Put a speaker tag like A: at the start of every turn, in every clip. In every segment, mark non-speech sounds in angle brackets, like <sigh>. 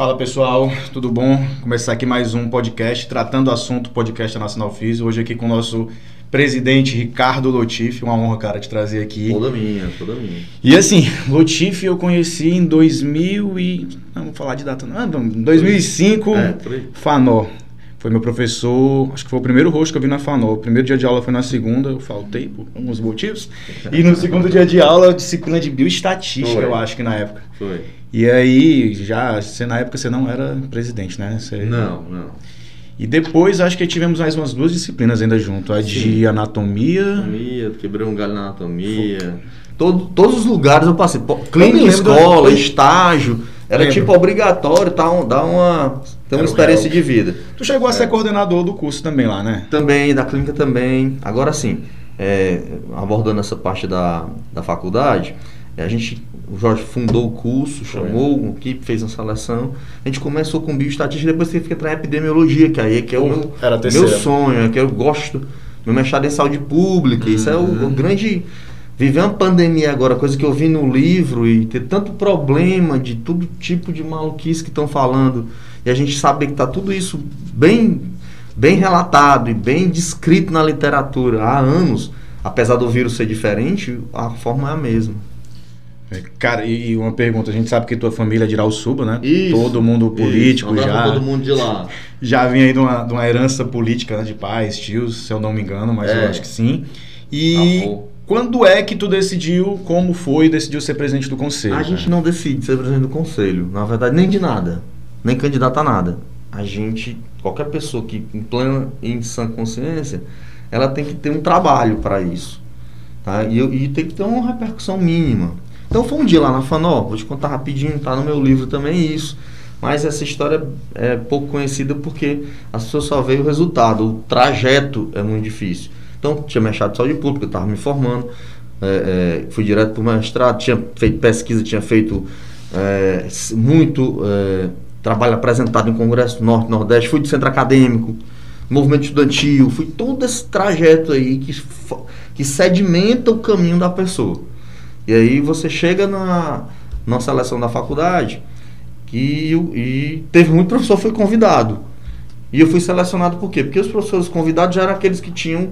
A: Fala pessoal, tudo bom? Começar aqui mais um podcast tratando o assunto podcast Nacional Físico. Hoje aqui com o nosso presidente Ricardo Lotif. Uma honra, cara, te trazer aqui.
B: Toda minha, toda minha.
A: E assim, Lotif eu conheci em 2000 e... Não, vou falar de data não. Ah, não, 2005,
B: É, por aí.
A: Fanó. Foi meu professor, acho que foi o primeiro rosto que eu vi na Fanó. O primeiro dia de aula foi na segunda, eu faltei por alguns motivos. E no segundo dia de aula, disciplina de bioestatística,
B: Foi.
A: eu acho que na época.
B: Foi.
A: E aí, já, você, na época você não era presidente, né? Você-
B: Não, não.
A: E depois acho que tivemos mais umas duas disciplinas ainda junto. A de
B: Sim.
A: anatomia.
B: Anatomia, quebrei um galho na anatomia. Todo, todos os lugares eu passei. Clínica, escola, estágio. Era
A: Lembro.
B: tipo obrigatório, tá, dar uma, ter uma
A: Era o
B: experiência de vida.
A: Tu chegou a
B: É.
A: ser coordenador do curso também lá, né?
B: Também, da clínica também. Agora sim, é, abordando essa parte da, da faculdade, é, a gente, o Jorge fundou o curso, chamou uma equipe, fez uma seleção. A gente começou com bioestatística, depois teve que entrar em epidemiologia, que aí é que é o meu, meu sonho, é que eu gosto. Meu mestrado em saúde pública, isso é o,
A: Uhum.
B: o grande. Viver uma pandemia agora, coisa que eu vi no livro e ter tanto problema de todo tipo de maluquice que estão falando, e a gente saber que está tudo isso bem, bem relatado e bem descrito na literatura há anos, apesar do vírus ser diferente, a forma é a mesma.
A: É, Cara, e uma pergunta, a gente sabe que tua família é de Irauçuba, né?
B: Isso,
A: Todo mundo político
B: Isso,
A: já.
B: todo mundo de lá. <laughs>
A: Já vinha aí de uma, de uma herança política né, de pais, tios, se eu não me engano, mas
B: É.
A: eu acho que sim. E
B: Avô.
A: quando é que tu decidiu, como foi, decidiu ser presidente do conselho?
B: A
A: cara?
B: gente não decide ser presidente do conselho, na verdade, nem de nada, nem candidato a nada. A gente, qualquer pessoa que em plena em sã consciência, ela tem que ter um trabalho para isso. Tá? E, eu- e tem que ter uma repercussão mínima. Então foi um dia lá na Fanó, vou te contar rapidinho, tá no meu livro também isso. Mas essa história é pouco conhecida porque as pessoas só veem o resultado, o trajeto é muito difícil. Então, tinha mestrado de saúde pública, estava me formando, é, é, fui direto para o mestrado, tinha feito pesquisa, tinha feito é, muito é, trabalho apresentado em Congresso Norte e Nordeste, fui do centro acadêmico, movimento estudantil, fui todo esse trajeto aí que, que sedimenta o caminho da pessoa. E aí você chega na, na seleção da faculdade o- e teve muito professor foi convidado. E eu fui selecionado por quê? Porque os professores convidados já eram aqueles que tinham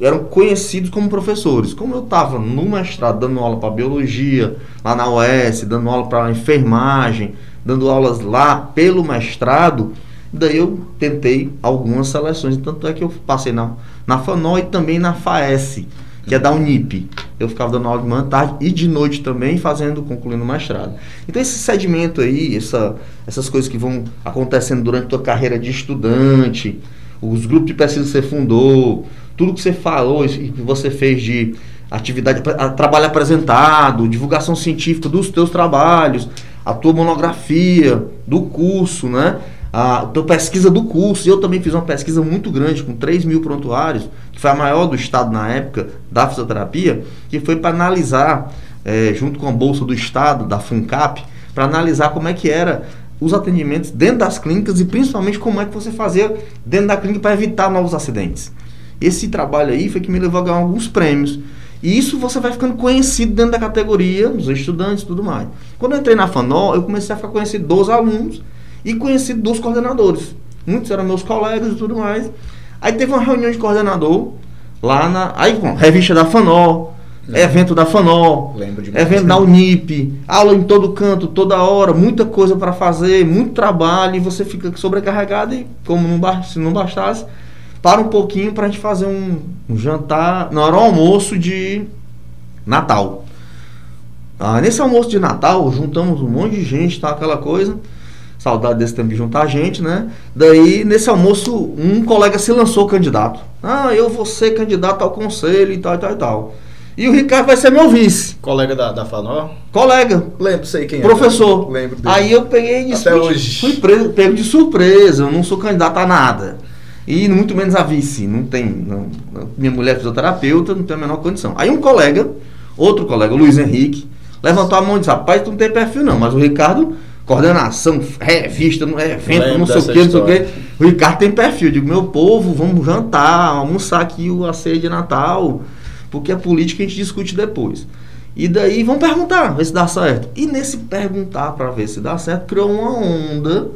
B: eram conhecidos como professores. Como eu estava no mestrado dando aula para biologia, lá na UES, dando aula para enfermagem, dando aulas lá pelo mestrado, daí eu tentei algumas seleções. Tanto é que eu passei na, na FANO e também na FAES, que é da Unip. Eu ficava dando aula de manhã, tarde e de noite também, fazendo, concluindo o mestrado. Então esse sedimento aí, essa, essas coisas que vão acontecendo durante a tua carreira de estudante, os grupos de pesquisa que você fundou, tudo que você falou e que você fez de atividade, trabalho apresentado, divulgação científica dos teus trabalhos, a tua monografia do curso, né? A tua pesquisa do curso. Eu também fiz uma pesquisa muito grande, com 3 mil prontuários, que foi a maior do estado na época da fisioterapia, que foi para analisar, eh, junto com a Bolsa do Estado, da FUNCAP, para analisar como é que era os atendimentos dentro das clínicas e principalmente como é que você fazia dentro da clínica para evitar novos acidentes. Esse trabalho aí foi que me levou a ganhar alguns prêmios. E isso você vai ficando conhecido dentro da categoria, dos estudantes e tudo mais. Quando eu entrei na FANOL, eu comecei a ficar conhecido dos alunos e conhecido dos coordenadores. Muitos eram meus colegas e tudo mais. Aí teve uma reunião de coordenador lá na. Aí, bom, revista da FANOL, evento da FANOL,
A: Lembro de
B: evento da Unip, aula em todo canto, toda hora, muita coisa para fazer, muito trabalho, e você fica sobrecarregado e, como não, se não bastasse, para um pouquinho para a gente fazer um, um jantar, não, era um almoço de Natal. Ah, nesse almoço de Natal, juntamos um monte de gente, tá, aquela coisa. Saudade desse tempo de juntar gente, né? Daí, nesse almoço, um colega se lançou candidato. Ah, eu vou ser candidato ao conselho e tal, e tal, e tal. E o Ricardo vai ser meu vice.
A: Colega da, da Fanó?
B: Colega,
A: Lembro, sei quem
B: professor.
A: é. Lembro dele.
B: Aí eu peguei e
A: Até
B: "Fui-
A: hoje."
B: fui preso, pego de surpresa, eu não sou candidato a nada. E muito menos a vice, não tem. não- minha mulher é fisioterapeuta, não tem a menor condição. Aí um colega, outro colega, o Luiz Henrique, levantou a mão e disse, rapaz, tu não tem perfil não, mas o Ricardo, coordenação, revista, não é evento, não sei o que, não sei o que. O Ricardo tem perfil. Eu digo, meu povo, vamos jantar, almoçar aqui o a ceia de Natal, porque a política a gente discute depois. E daí vão perguntar, ver se dá certo. E nesse perguntar para ver se dá certo, criou uma onda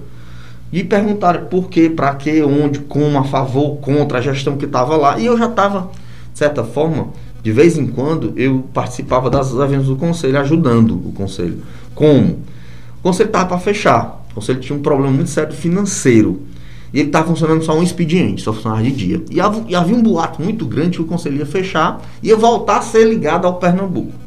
B: e perguntaram por quê, para quê, onde, como, a favor, contra a gestão que estava lá. E eu já estava, de certa forma, de vez em quando, eu participava das eventos do conselho, ajudando o conselho. Como? O conselho estava para fechar. O conselho tinha um problema muito sério financeiro. E ele estava funcionando só um expediente, só funcionava de dia. E havia um boato muito grande que o conselho ia fechar e ia voltar a ser ligado ao Pernambuco.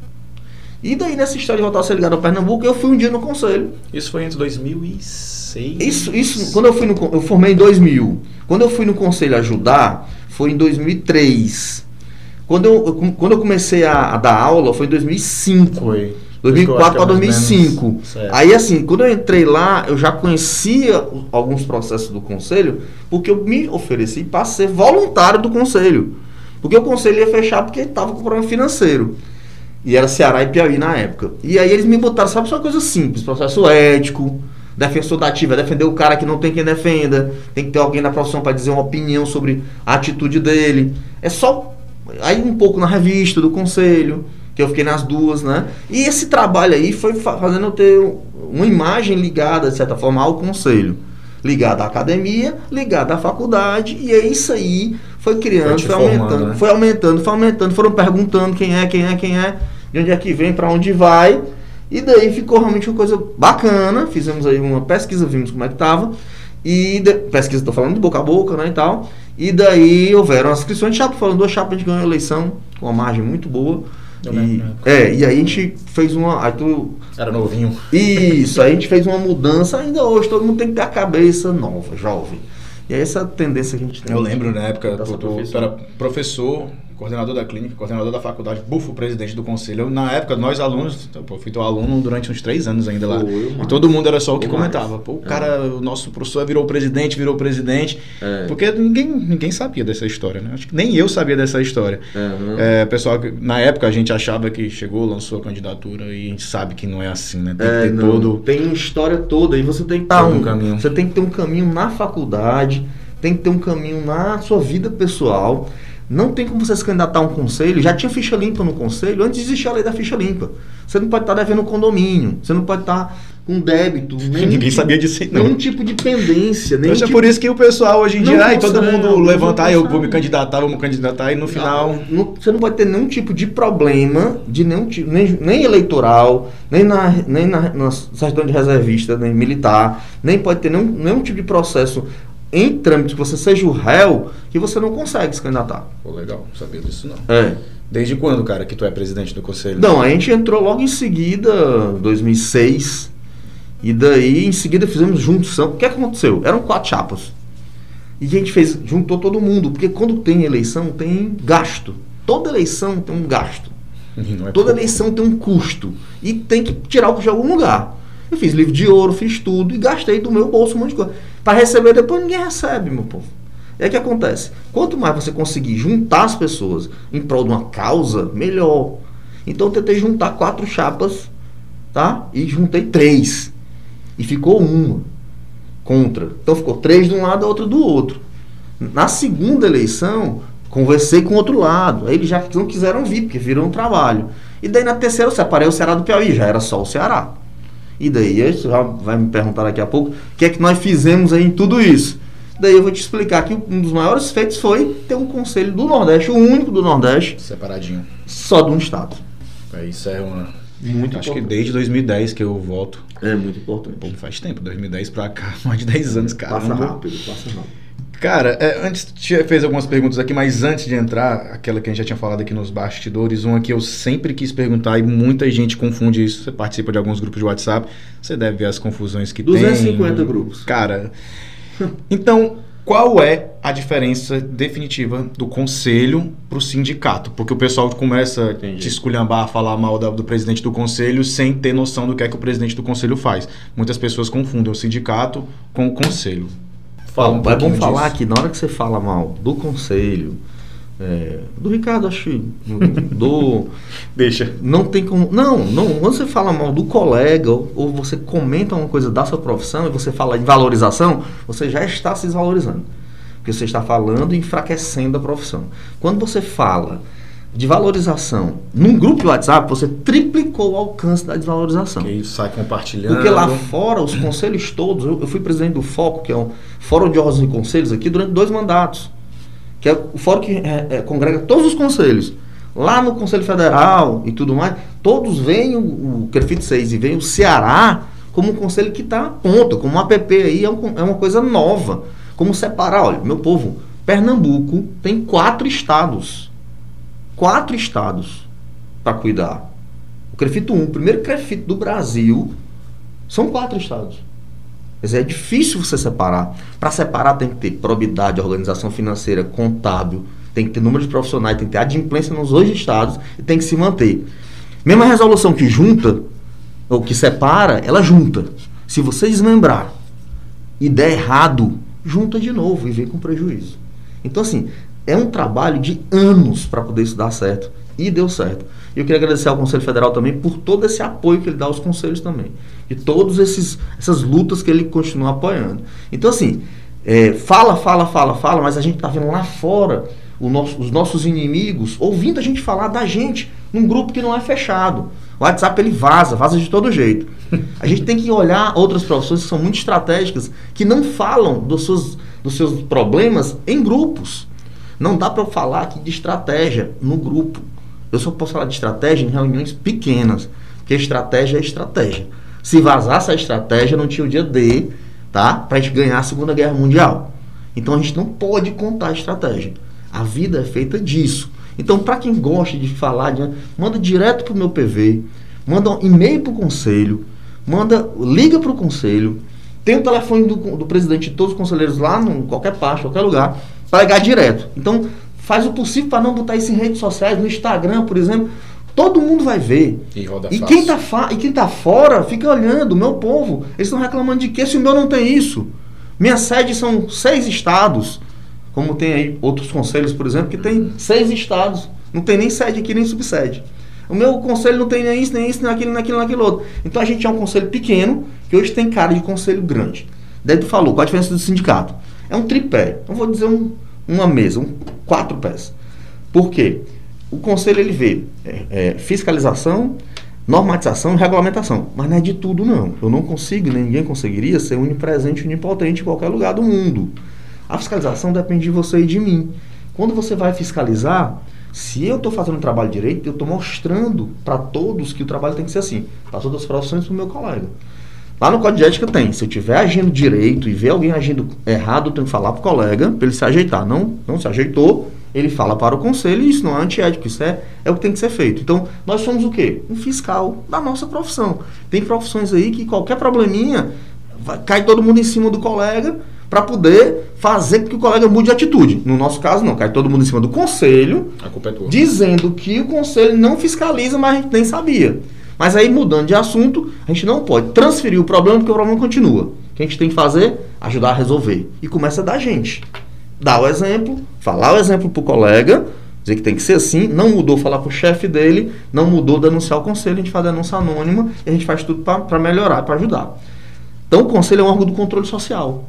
B: E daí, nessa história de voltar a ser ligado ao Pernambuco, eu fui um dia no conselho.
A: Isso foi entre 2006?
B: Isso, isso quando eu fui no... Eu formei em 2000. Quando eu fui no conselho ajudar, foi em 2003. Quando eu, quando eu comecei a, a dar aula, foi em 2005. Foi. 2004 para 2005. Aí, assim, quando eu entrei lá, eu já conhecia alguns processos do conselho, porque eu me ofereci para ser voluntário do conselho. Porque o conselho ia fechar porque estava com problema financeiro. E era Ceará e Piauí na época. E aí eles me botaram, sabe, só uma coisa simples, processo ético, defensor da ativa, defender o cara que não tem quem defenda, tem que ter alguém da profissão para dizer uma opinião sobre a atitude dele. É só aí um pouco na revista do conselho, que eu fiquei nas duas, né? E esse trabalho aí foi fazendo eu ter uma imagem ligada, de certa forma, ao conselho. Ligada à academia, ligada à faculdade, e é isso aí foi criando, foi, foi aumentando, né? foi aumentando, foi aumentando, foram perguntando quem é, quem é, quem é de onde é que vem, para onde vai. E daí ficou realmente uma coisa bacana. Fizemos aí uma pesquisa, vimos como é que estava. E de, pesquisa, estou falando de boca a boca, né, e tal. E daí houveram as inscrições de chapa, falando duas chapas, a gente ganhou a eleição com uma margem muito boa. E, é, e aí a gente fez uma. Aí tu,
A: Era novinho.
B: Isso, aí a gente fez uma mudança. Ainda hoje todo mundo tem que ter a cabeça nova, jovem. E é essa tendência que a gente tem.
A: Eu lembro na época, tu, tu era professor coordenador da clínica, coordenador da faculdade, bufo presidente do conselho. na época, nós alunos, eu fui teu aluno durante uns três anos ainda lá. Pô, e todo mundo era só o que comentava. Pô, o é. cara, o nosso professor virou presidente, virou presidente. É. Porque ninguém, ninguém sabia dessa história, né? Acho que nem eu sabia dessa história. É, é, pessoal, na época a gente achava que chegou, lançou a candidatura e a gente sabe que não é assim, né?
B: Tem
A: é,
B: que ter não, todo. Tem uma história toda e você tem que ter um, um caminho. Você tem que ter um caminho na faculdade, tem que ter um caminho na sua vida pessoal. Não tem como você se candidatar a um conselho. Já tinha ficha limpa no conselho antes de existir a lei da ficha limpa. Você não pode estar devendo um condomínio. Você não pode estar com débito. <laughs>
A: Ninguém tipo, sabia disso
B: não. Nenhum tipo de pendência. Nenhum
A: é
B: tipo...
A: por isso que o pessoal hoje em dia, ai, todo mundo levantar, eu vou me candidatar, vou me candidatar, e no final.
B: Não, você não pode ter nenhum tipo de problema, de nenhum tipo, nem, nem eleitoral, nem na, nem na, na certidão de reservista, nem militar, nem pode ter nenhum, nenhum tipo de processo em trâmite que você seja o réu, que você não consegue se candidatar.
A: Pô, legal, não sabia disso não.
B: É.
A: Desde quando, cara, que tu é presidente do conselho?
B: Não, a gente entrou logo em seguida, 2006, e daí em seguida fizemos junção. O que, é que aconteceu? Eram quatro chapas. E a gente fez, juntou todo mundo, porque quando tem eleição tem gasto. Toda eleição tem um gasto. <laughs> É Toda eleição tem um custo. E tem que tirar o custo de algum lugar. Eu fiz livro de ouro, fiz tudo e gastei do meu bolso um monte de coisa. Para receber depois ninguém recebe, meu povo. E aí o que acontece? Quanto mais você conseguir juntar as pessoas em prol de uma causa, melhor. Então eu tentei juntar quatro chapas, tá? E juntei três. E ficou uma contra. Então ficou três de um lado e outra do outro. Na segunda eleição, conversei com o outro lado. Aí eles já não quiseram vir, porque viram um trabalho. E daí na terceira eu separei o Ceará do Piauí, já era só o Ceará. E daí, você vai me perguntar daqui a pouco, o que é que nós fizemos aí em tudo isso? Daí eu vou te explicar que um dos maiores feitos foi ter um conselho do Nordeste, o único do Nordeste.
A: Separadinho.
B: Só de um estado.
A: É, isso é uma. Muito Acho importante. que desde 2010 que eu voto.
B: É muito importante.
A: Pô, faz tempo, 2010 pra cá, <laughs> mais de 10 anos, cara.
B: Passa rápido, passa rápido.
A: Cara, é, antes fez algumas perguntas aqui, mas antes de entrar, aquela que a gente já tinha falado aqui nos bastidores, uma que eu sempre quis perguntar e muita gente confunde isso. Você participa de alguns grupos de WhatsApp, você deve ver as confusões que
B: 250
A: tem.
B: 250 grupos.
A: Cara, então qual é a diferença definitiva do conselho para o sindicato? Porque o pessoal começa Entendi. a te esculhambar, a falar mal do, do, presidente do conselho sem ter noção do que é que o presidente do conselho faz. Muitas pessoas confundem o sindicato com o conselho.
B: Fala um é bom falar disso. que na hora que você fala mal do conselho, é, do Ricardo, acho <laughs> do.
A: Deixa.
B: Não tem como. Não, não. Quando você fala mal do colega, ou, ou, você comenta uma coisa da sua profissão e você fala em valorização, você já está se desvalorizando. Porque você está falando e enfraquecendo a profissão. Quando você fala de valorização. Num grupo de WhatsApp, você triplicou o alcance da desvalorização.
A: Que isso sai compartilhando.
B: Porque lá fora, os conselhos todos, eu, eu fui presidente do FOCO, que é um Fórum de Órgãos e Conselhos aqui, durante dois mandatos. Que é o fórum que é, é, congrega todos os conselhos. Lá no Conselho Federal e tudo mais, todos veem o, o CREFIT 6 e veem o Ceará como um conselho que está a ponto, como um app aí é, um, é uma coisa nova. Como separar, olha, meu povo, Pernambuco tem quatro estados. Quatro estados para cuidar. O Crefito 1, o primeiro Crefito do Brasil, são quatro estados. Quer dizer, é difícil você separar. Para separar tem que ter probidade, organização financeira, contábil, tem que ter número de profissionais, tem que ter adimplência nos dois estados e tem que se manter. Mesma resolução que junta, ou que separa, ela junta. Se você desmembrar e der errado, junta de novo e vem com prejuízo. Então, assim, é um trabalho de anos para poder isso dar certo. E deu certo. E eu queria agradecer ao Conselho Federal também por todo esse apoio que ele dá aos conselhos também. E todas essas lutas que ele continua apoiando. Então, assim, é, fala, fala, fala, fala, mas a gente está vendo lá fora nosso, os nossos inimigos ouvindo a gente falar da gente num grupo que não é fechado. O WhatsApp ele vaza, vaza de todo jeito. A gente tem que olhar outras profissões que são muito estratégicas, que não falam dos seus, dos seus problemas em grupos. Não dá para falar aqui de estratégia no grupo. Eu só posso falar de estratégia em reuniões pequenas, porque estratégia é estratégia. Se vazasse a estratégia, não tinha o dia D, tá? Para a gente ganhar a Segunda Guerra Mundial. Então a gente não pode contar a estratégia. A vida é feita disso. Então, para quem gosta de falar, manda direto para o meu PV, manda um e-mail para o conselho, manda, liga para o conselho, tem o telefone do, do presidente de todos os conselheiros lá, em qualquer parte, qualquer lugar, para ligar direto. Então, faz o possível para não botar isso em redes sociais, no Instagram, por exemplo. Todo mundo vai ver.
A: E,
B: e quem está fa e quem tá fora fica olhando, meu povo. Eles estão reclamando de quê se o meu não tem isso? Minha sede são seis estados. Como tem aí outros conselhos, por exemplo, que tem seis estados. Não tem nem sede aqui, nem subsede. O meu conselho não tem nem isso, nem isso, nem aquilo, nem aquilo, nem aquilo outro. Então a gente é um conselho pequeno, que hoje tem cara de conselho grande. Daí tu falou, qual a diferença do sindicato? É um tripé. Não vou dizer um, uma mesa, um, quatro pés. Por quê? O conselho ele vê é, é, fiscalização, normatização e regulamentação. Mas não é de tudo, não. Eu não consigo, ninguém conseguiria ser onipresente e onipotente em qualquer lugar do mundo. A fiscalização depende de você e de mim. Quando você vai fiscalizar, se eu estou fazendo o trabalho direito, eu estou mostrando para todos que o trabalho tem que ser assim. Para todas as profissões para o meu colega. Lá no Código de Ética tem. Se eu estiver agindo direito e ver alguém agindo errado, eu tenho que falar para o colega para ele se ajeitar. Não, não se ajeitou, ele fala para o conselho e isso não é antiético, isso é, é o que tem que ser feito. Então, nós somos o quê? Um fiscal da nossa profissão. Tem profissões aí que qualquer probleminha vai, cai todo mundo em cima do colega para poder fazer com que o colega mude de atitude. No nosso caso, não. Cai todo mundo em cima do conselho,
A: é
B: dizendo que o conselho não fiscaliza, mas a gente nem sabia. Mas aí, mudando de assunto, a gente não pode transferir o problema porque o problema continua. O que a gente tem que fazer? Ajudar a resolver. E começa da gente. Dar o exemplo, falar o exemplo para o colega, dizer que tem que ser assim, não mudou falar para o chefe dele, não mudou denunciar o conselho, a gente faz denúncia anônima e a gente faz tudo para melhorar, para ajudar. Então, o conselho é um órgão do controle social.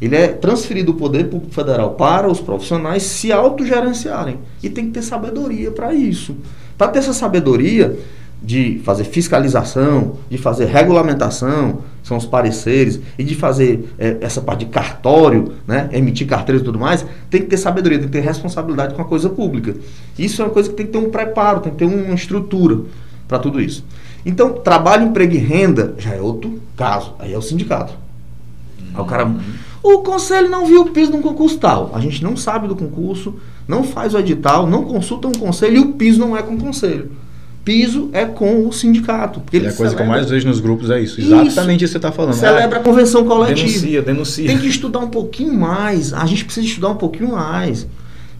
B: Ele é transferido do poder público federal para os profissionais se autogerenciarem. E tem que ter sabedoria para isso. Para ter essa sabedoria de fazer fiscalização, de fazer regulamentação, são os pareceres, e de fazer é, essa parte de cartório, né, emitir carteiras e tudo mais, tem que ter sabedoria, tem que ter responsabilidade com a coisa pública. Isso é uma coisa que tem que ter um preparo, tem que ter uma estrutura para tudo isso. Então, trabalho, emprego e renda já é outro caso, aí é o sindicato. Aí o cara uhum. O conselho não viu o piso de um concurso tal. A gente não sabe do concurso, não faz o edital, não consulta um conselho e o piso não é com o conselho. Piso é com o sindicato.
A: Porque e a coisa celebra... que eu mais vejo nos grupos é isso. Exatamente isso que você está falando.
B: Celebra a convenção coletiva.
A: Denuncia, denuncia.
B: Tem que estudar um pouquinho mais. A gente precisa estudar um pouquinho mais.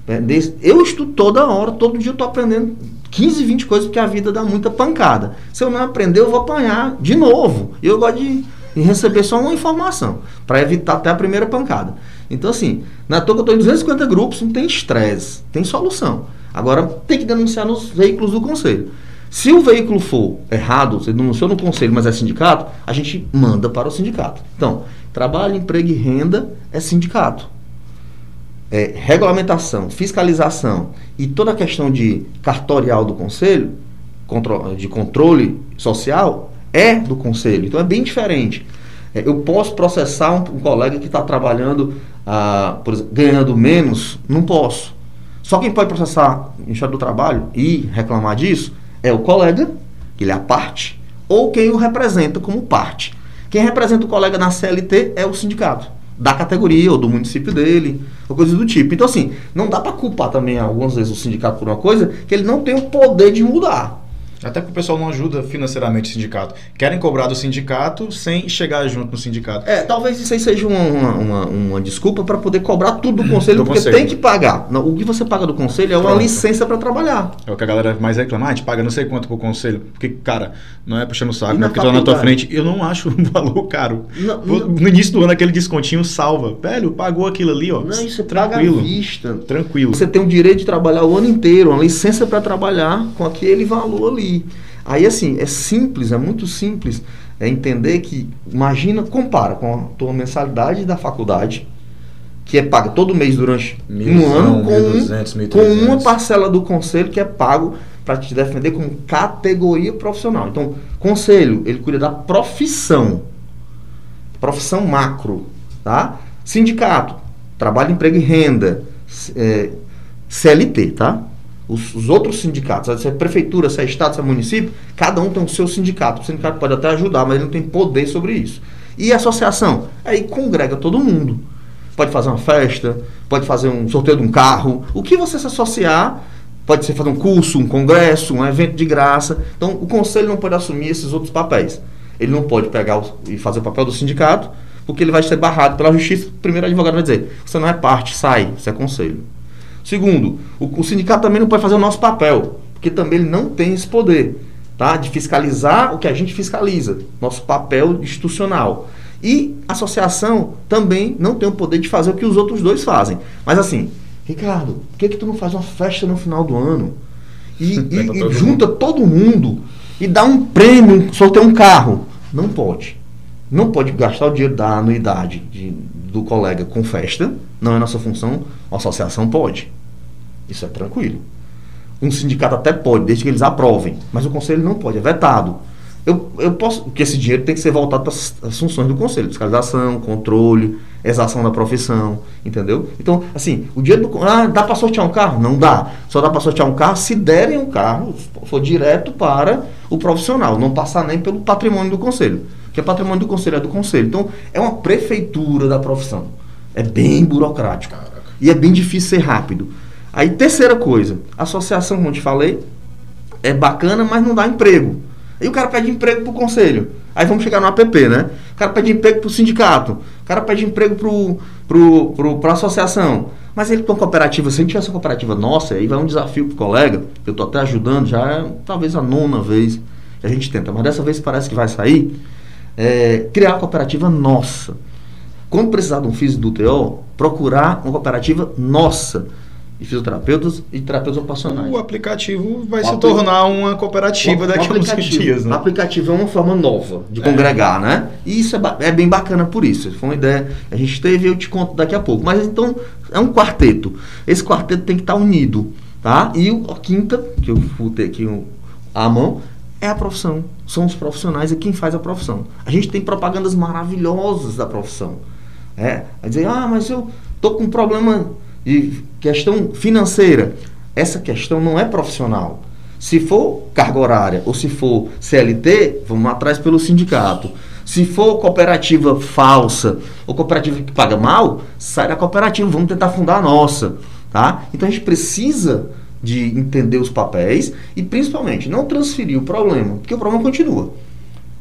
B: É, eu estudo toda hora, todo dia eu estou aprendendo 15, 20 coisas, porque a vida dá muita pancada. Se eu não aprender, eu vou apanhar de novo. E eu gosto de receber só uma informação, para evitar até a primeira pancada. Então, assim, na toa que eu estou em 250 grupos, não tem estresse, tem solução. Agora, tem que denunciar nos veículos do conselho. Se o veículo for errado, você denunciou no conselho, mas é sindicato, a gente manda para o sindicato. Então, trabalho, emprego e renda é sindicato. é, regulamentação, fiscalização e toda a questão de cartorial do conselho, de controle social, é do conselho. Então é bem diferente. É, eu posso processar um, um colega que está trabalhando, ah, exemplo, ganhando menos? Não posso. Só quem pode processar o Ministério do Trabalho e reclamar disso é o colega, ele é a parte, ou quem o representa como parte. Quem representa o colega na CLT é o sindicato da categoria ou do município dele, ou coisa do tipo. Então, assim, não dá para culpar também algumas vezes o sindicato por uma coisa que ele não tem o poder de mudar.
A: Até que o pessoal não ajuda financeiramente o sindicato. Querem cobrar do sindicato sem chegar junto no sindicato.
B: É, talvez isso aí seja uma, uma, uma desculpa para poder cobrar tudo do conselho, do porque conselho. tem que pagar. o que você paga do conselho é uma Pronto. licença para trabalhar.
A: É o que a galera mais reclama. Ah, a gente paga não sei quanto pro conselho. Porque, cara, não é puxando o saco, né? Porque tô na tua frente. Eu não acho um <laughs> valor caro. Não, não, no início do ano, aquele descontinho salva. Velho, pagou aquilo ali, ó.
B: Não, isso é tranquilo. vista.
A: Tranquilo.
B: Você tem o direito de trabalhar o ano inteiro, uma licença para trabalhar com aquele valor ali. Aí, assim, é simples, é muito simples é entender que, imagina, compara com a tua mensalidade da faculdade, que é paga todo mês durante um ano, com, 1.200, com uma parcela do conselho que é pago para te defender como categoria profissional. Então, conselho, ele cuida da profissão, profissão macro, tá? Sindicato, trabalho, emprego e renda, é, CLT, tá? Os, os, outros sindicatos, se é prefeitura, se é estado, se é município, cada um tem o seu sindicato. O sindicato pode até ajudar, mas ele não tem poder sobre isso. E a associação? Aí congrega todo mundo. Pode fazer uma festa, pode fazer um sorteio de um carro. O que você se associar, pode ser fazer um curso, um congresso, um evento de graça. Então, o conselho não pode assumir esses outros papéis. Ele não pode pegar e fazer o papel do sindicato, porque ele vai ser barrado pela justiça. O primeiro advogado vai dizer: você não é parte, sai, você é conselho. Segundo, o, o sindicato também não pode fazer o nosso papel, porque também ele não tem esse poder tá? de fiscalizar o que a gente fiscaliza, nosso papel institucional. E a associação também não tem o poder de fazer o que os outros dois fazem. Mas assim, Ricardo, por que, que tu não faz uma festa no final do ano? E, <laughs> e, e junta todo mundo e dá um prêmio, sorteia um carro. Não pode. Não pode gastar o dinheiro da anuidade de, do colega com festa. Não é nossa função. A associação pode. Isso é tranquilo. Um sindicato até pode, desde que eles aprovem, mas o conselho não pode, é vetado. Eu, eu posso, porque esse dinheiro tem que ser voltado para as funções do conselho, fiscalização, controle, exação da profissão, entendeu? Então, assim, o dinheiro do ah, dá para sortear um carro? Não dá. Só dá para sortear um carro se derem um carro, for direto para o profissional, não passar nem pelo patrimônio do conselho. Porque patrimônio do conselho é do conselho. Então, é uma prefeitura da profissão. É bem burocrático. Caraca. E é bem difícil ser rápido. Aí, terceira coisa, associação, como eu te falei, é bacana, mas não dá emprego. Aí o cara pede emprego pro conselho. Aí vamos chegar no APP, né? O cara pede emprego pro sindicato. O cara pede emprego pro, pro, pro, pra associação. Mas ele com cooperativa, se a gente tivesse uma cooperativa nossa, aí vai um desafio pro colega, eu tô até ajudando, já é talvez a nona vez que a gente tenta, mas dessa vez parece que vai sair, é, criar uma cooperativa nossa. Quando precisar de um físico do TO, procurar uma cooperativa nossa de fisioterapeutas e terapeutas ocupacionais.
A: O aplicativo vai o se apl... tornar uma cooperativa o, daqui a uns dias. Né?
B: O aplicativo é uma forma nova de é. congregar, né? E isso é, é, bem bacana por isso. Foi uma ideia que a gente teve e eu te conto daqui a pouco. Mas então, é um quarteto. Esse quarteto tem que estar unido, tá? E a quinta, que eu vou ter aqui a mão, é a profissão. São os profissionais e quem faz a profissão. A gente tem propagandas maravilhosas da profissão. É, a dizer, ah, mas eu tô com um problema de questão financeira. Essa questão não é profissional. Se for carga horária ou se for CLT, vamos atrás pelo sindicato. Se for cooperativa falsa ou cooperativa que paga mal, sai da cooperativa, vamos tentar fundar a nossa. Tá? Então a gente precisa de entender os papéis e principalmente não transferir o problema, porque o problema continua.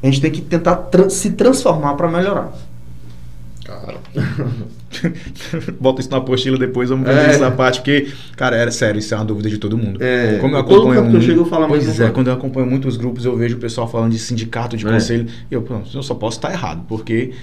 B: A gente tem que tentar tra se transformar para melhorar.
A: Cara. <laughs> Bota isso na apostila depois, vamos ver é. essa parte, porque, cara, é sério, isso é uma dúvida de todo mundo.
B: É. Como eu acompanho muito, eu chego a falar
A: Pois é, quando eu acompanho muitos grupos, eu vejo o pessoal falando de sindicato, de é. conselho, e eu, eu só posso estar errado, porque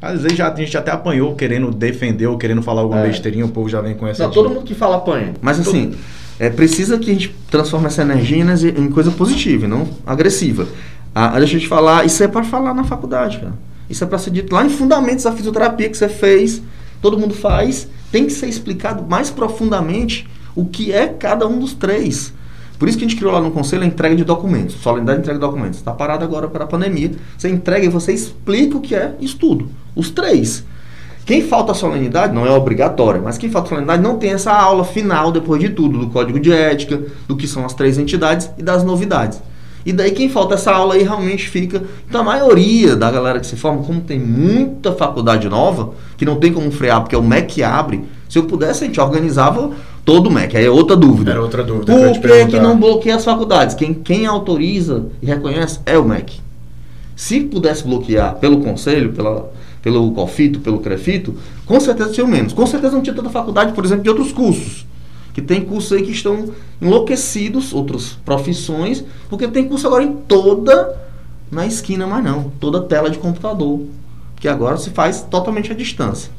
A: às vezes já, a gente até apanhou querendo defender ou querendo falar alguma é. besteirinha, o povo já vem com essa.
B: Não, todo mundo que fala apanha. Mas assim, é, precisa que a gente transforme essa energia em coisa positiva, não agressiva. Ah, deixa eu te falar, isso é para falar na faculdade, cara. Isso é para ser dito lá em Fundamentos da Fisioterapia que você fez, todo mundo faz, tem que ser explicado mais profundamente o que é cada um dos três. Por isso que a gente criou lá no conselho a entrega de documentos, solenidade de entrega de documentos. Está parado agora para a pandemia. Você entrega e você explica o que é estudo. Os três. Quem falta a solenidade não é obrigatório, mas quem falta a solenidade não tem essa aula final, depois de tudo, do código de ética, do que são as três entidades e das novidades. E daí quem falta essa aula aí realmente fica. Então a maioria da galera que se forma, como tem muita faculdade nova, que não tem como frear, porque é o MEC que abre, se eu pudesse, a gente organizava todo o MEC. Aí é outra dúvida.
A: Era outra dúvida.
B: Por que, que não bloqueia as faculdades? Quem, quem autoriza e reconhece é o MEC. Se pudesse bloquear pelo conselho, pela, pelo COFITO, pelo CREFITO, com certeza tinha menos. Com certeza não tinha tanta faculdade, por exemplo, de outros cursos que tem cursos aí que estão enlouquecidos, outras profissões, porque tem curso agora em toda na esquina, mas não, toda tela de computador, que agora se faz totalmente à distância.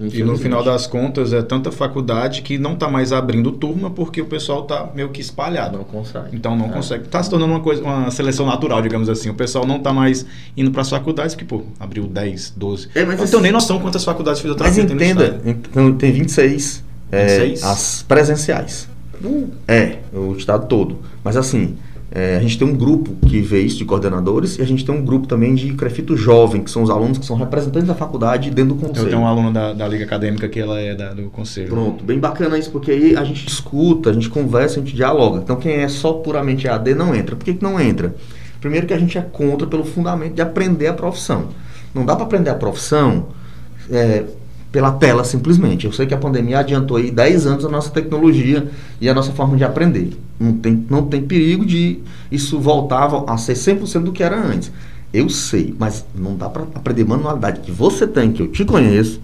A: E no final das contas é tanta faculdade que não está mais abrindo turma porque o pessoal está meio que espalhado.
B: Não consegue.
A: Então não é. consegue. Está se tornando uma coisa, uma seleção natural, digamos assim. O pessoal não está mais indo para as faculdades, que pô, abriu 10, 12. É, mas não tenho nem noção quantas faculdades de fisioterapia
B: mas entenda, tem Então, tem 26 é, as presenciais. Uh. É, o estado todo. Mas assim, é, a gente tem um grupo que vê isso de coordenadores e a gente tem um grupo também de crefito jovem, que são os alunos que são representantes da faculdade dentro do conselho.
A: Eu tenho um aluno da, da Liga Acadêmica que ela é da, do conselho.
B: Pronto, bem bacana isso, porque aí a gente escuta, a gente conversa, a gente dialoga. Então quem é só puramente AD não entra. Por que, que não entra? Primeiro que a gente é contra pelo fundamento de aprender a profissão. Não dá para aprender a profissão é, pela tela simplesmente. Eu sei que a pandemia adiantou aí 10 anos a nossa tecnologia e a nossa forma de aprender. Não tem, não tem perigo de isso voltar a ser 100% do que era antes. Eu sei, mas não dá para aprender manualidade que você tem, que eu te conheço,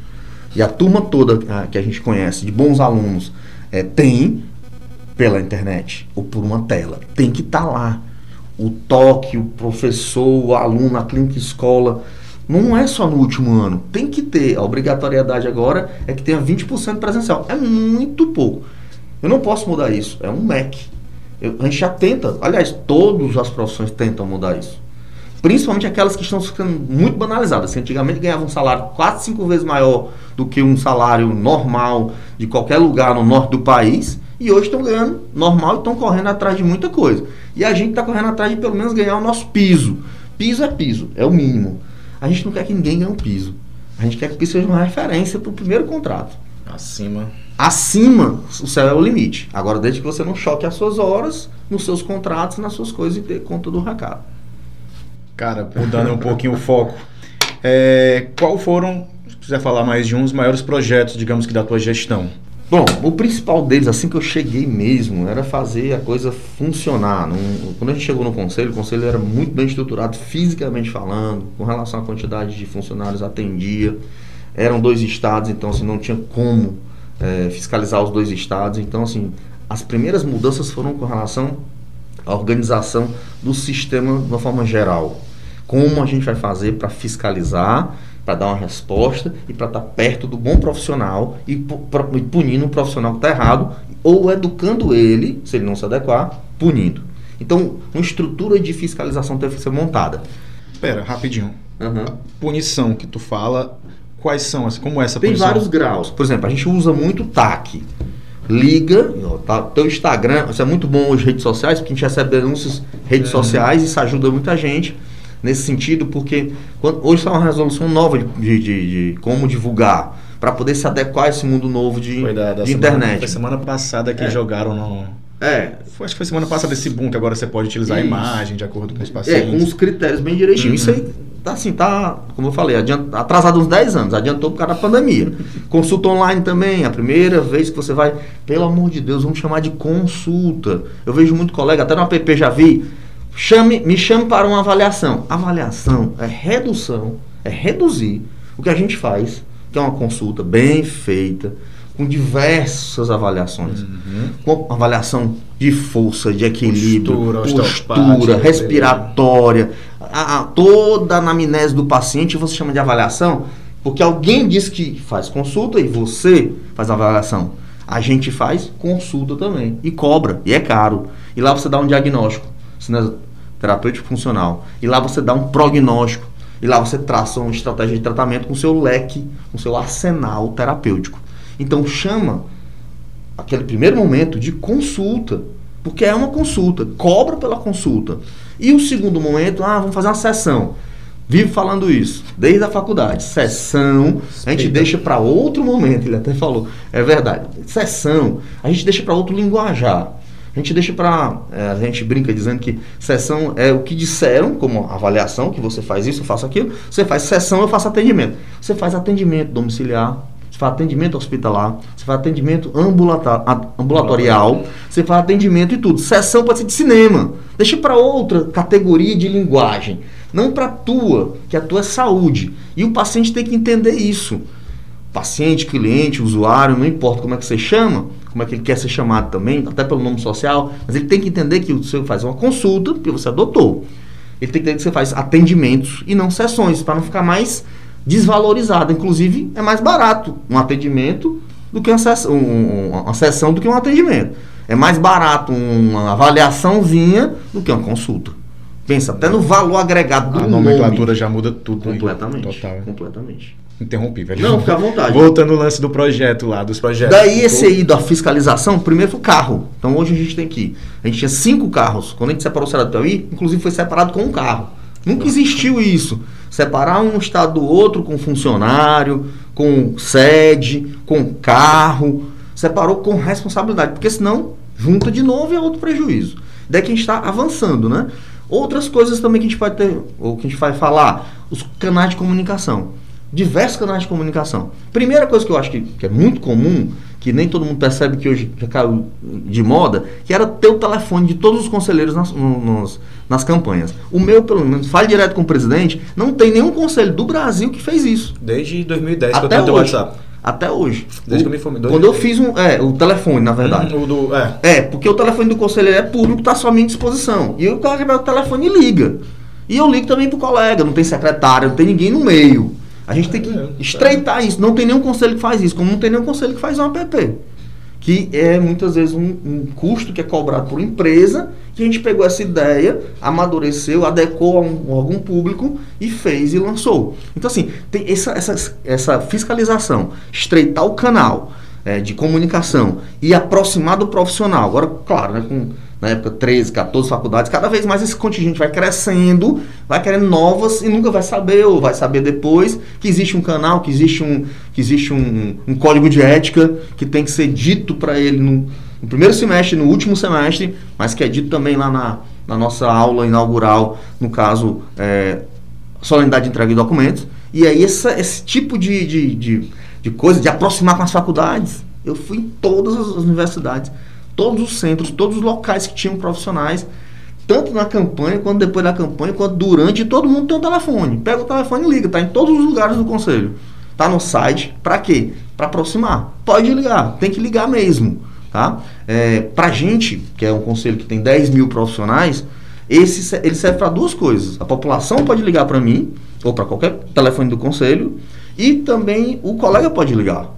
B: e a turma toda ah, que a gente conhece, de bons alunos, é, tem pela internet ou por uma tela. Tem que estar tá lá. O toque, o professor, o aluno, a clínica escola não é só no último ano. Tem que ter. A obrigatoriedade agora é que tenha 20% presencial. É muito pouco. Eu não posso mudar isso. É um MEC. Eu, a gente já tenta. Aliás, todas as profissões tentam mudar isso. Principalmente aquelas que estão ficando muito banalizadas. Se antigamente ganhava um salário 4, 5 vezes maior do que um salário normal de qualquer lugar no norte do país. E hoje estão ganhando normal e estão correndo atrás de muita coisa. E a gente está correndo atrás de pelo menos ganhar o nosso piso. Piso é piso, é o mínimo. A gente não quer que ninguém ganhe um piso. A gente quer que isso seja uma referência para o primeiro contrato.
A: Acima.
B: Acima, o céu é o limite. Agora, desde que você não choque as suas horas nos seus contratos, nas suas coisas e dê conta do recado.
A: Cara, mudando um pouquinho o foco. É, qual foram, se quiser falar mais de um, os maiores projetos, digamos que, da tua gestão?
B: Bom, o principal deles, assim que eu cheguei mesmo, era fazer a coisa funcionar. quando a gente chegou no conselho, o conselho era muito bem estruturado, fisicamente falando, com relação à quantidade de funcionários atendia. Eram dois estados, então assim, não tinha como é, fiscalizar os dois estados. Então, assim, as primeiras mudanças foram com relação à organização do sistema de uma forma geral. Como a gente vai fazer para fiscalizar para dar uma resposta e para estar tá perto do bom profissional e, e punindo o profissional que está errado ou educando ele, se ele não se adequar, punindo. Então, uma estrutura de fiscalização deve ser montada.
A: Espera, rapidinho. Uhum. punição que tu fala, quais são? Como é essa
B: Tem
A: punição?
B: vários graus. Por exemplo, a gente usa muito TAC. Liga, ó, tá, teu Instagram, isso é muito bom hoje redes sociais, porque a gente recebe denúncias redes é. sociais, isso ajuda muita gente nesse sentido, porque quando, hoje está uma resolução nova de, de, de, como divulgar, para poder se adequar a esse mundo novo de, da, da de semana, internet.
A: Foi semana passada que é. jogaram no.
B: É.
A: Foi, acho que foi semana passada esse boom que agora você pode utilizar Isso. a imagem de acordo com os pacientes.
B: É, com os critérios bem direitinho. Uhum. Isso aí tá assim, tá, como eu falei, atrasado uns 10 anos, adiantou por causa da pandemia. <laughs> consulta online também, a primeira vez que você vai, pelo amor de Deus, vamos chamar de consulta. Eu vejo muito colega, até no app já vi, Chame, me chame para uma avaliação. Avaliação é redução, é reduzir o que a gente faz, que é uma consulta bem feita, com diversas avaliações. Uhum. Com avaliação de força, de equilíbrio, postura, postura respiratória, a, a, toda a anamnese do paciente você chama de avaliação, porque alguém diz que faz consulta e você faz avaliação. A gente faz consulta também e cobra, e é caro. E lá você dá um diagnóstico terapêutico funcional. E lá você dá um prognóstico. E lá você traça uma estratégia de tratamento com seu leque, com seu arsenal terapêutico. Então chama aquele primeiro momento de consulta, porque é uma consulta, cobra pela consulta. E o segundo momento, ah, vamos fazer uma sessão. Vivo falando isso, desde a faculdade. Sessão, a gente deixa para outro momento, ele até falou. É verdade. Sessão, a gente deixa para outro linguajar. A gente deixa para. É, a gente brinca dizendo que sessão é o que disseram, como avaliação, que você faz isso, eu faço aquilo. Você faz sessão, eu faço atendimento. Você faz atendimento domiciliar, você faz atendimento hospitalar, você faz atendimento ambulatorial, você faz atendimento e tudo. Sessão pode ser de cinema. Deixa para outra categoria de linguagem. Não para tua, que a tua é saúde. E o paciente tem que entender isso. Paciente, cliente, usuário, não importa como é que você chama, como é que ele quer ser chamado também, até pelo nome social, mas ele tem que entender que você faz uma consulta, porque você doutor. Ele tem que entender que você faz atendimentos e não sessões, para não ficar mais desvalorizada. Inclusive, é mais barato um atendimento do que uma sessão, um, uma sessão do que um atendimento. É mais barato uma avaliaçãozinha do que uma consulta. Pensa, até no valor agregado
A: do A nomenclatura nome. já muda tudo.
B: Completamente. Aí. Total. Completamente.
A: Interrompi, velho.
B: Não, fica à vontade.
A: Voltando ao lance do projeto lá, dos projetos.
B: Daí esse aí da fiscalização, primeiro foi o carro. Então hoje a gente tem que. A gente tinha cinco carros. Quando a gente separou o Ceará do Piauí, inclusive foi separado com um carro. Nunca existiu isso. Separar um estado do outro com funcionário, com sede, com carro. Separou com responsabilidade, porque senão junta de novo e é outro prejuízo. Daí que a gente está avançando, né? Outras coisas também que a gente pode ter, ou que a gente vai falar, os canais de comunicação. Diversos canais de comunicação. Primeira coisa que eu acho que, que é muito comum, que nem todo mundo percebe que hoje já caiu de moda, que era ter o telefone de todos os conselheiros nas, nos, nas campanhas. O meu, pelo menos, fale direto com o presidente, não tem nenhum conselho do Brasil que fez isso.
A: Desde 2010 Até
B: que eu tenho hoje. WhatsApp. Até hoje.
A: Desde o, que eu me formei.
B: Quando eu fiz um. É, o telefone, na verdade.
A: Hum, o do, é.
B: é, porque o telefone do conselheiro é público, está só à minha disposição. E o cara pega o telefone e liga. E eu ligo também pro colega, não tem secretário, não tem ninguém no meio. A gente tem que é, estreitar isso. Não tem nenhum conselho que faz isso, como não tem nenhum conselho que faz um app que é muitas vezes um, um, custo que é cobrado por empresa, que a gente pegou essa ideia, amadureceu, adequou a um, algum público e fez e lançou. Então, assim, tem essa, essa, essa fiscalização, estreitar o canal é, de comunicação e aproximar do profissional. Agora, claro, né, com na época 13, 14 faculdades, cada vez mais esse contingente vai crescendo, vai querendo novas e nunca vai saber, ou vai saber depois, que existe um canal, que existe um, que existe um, um código de ética que tem que ser dito para ele no, no, primeiro semestre, no último semestre, mas que é dito também lá na, na nossa aula inaugural, no caso, é, solenidade de entrega de documentos. E aí essa, esse tipo de, de, de, de coisa, de aproximar com as faculdades, eu fui em todas as universidades todos os centros, todos os locais que tinham profissionais, tanto na campanha, quanto depois da campanha, quanto durante, todo mundo tem um telefone. Pega o telefone e liga, tá em todos os lugares do conselho. Tá no site, para quê? Para aproximar. Pode ligar, tem que ligar mesmo. Tá? É, pra gente, que é um conselho que tem 10 mil profissionais, esse, ele serve para duas coisas. A população pode ligar para mim, ou para qualquer telefone do conselho, e também o colega pode ligar.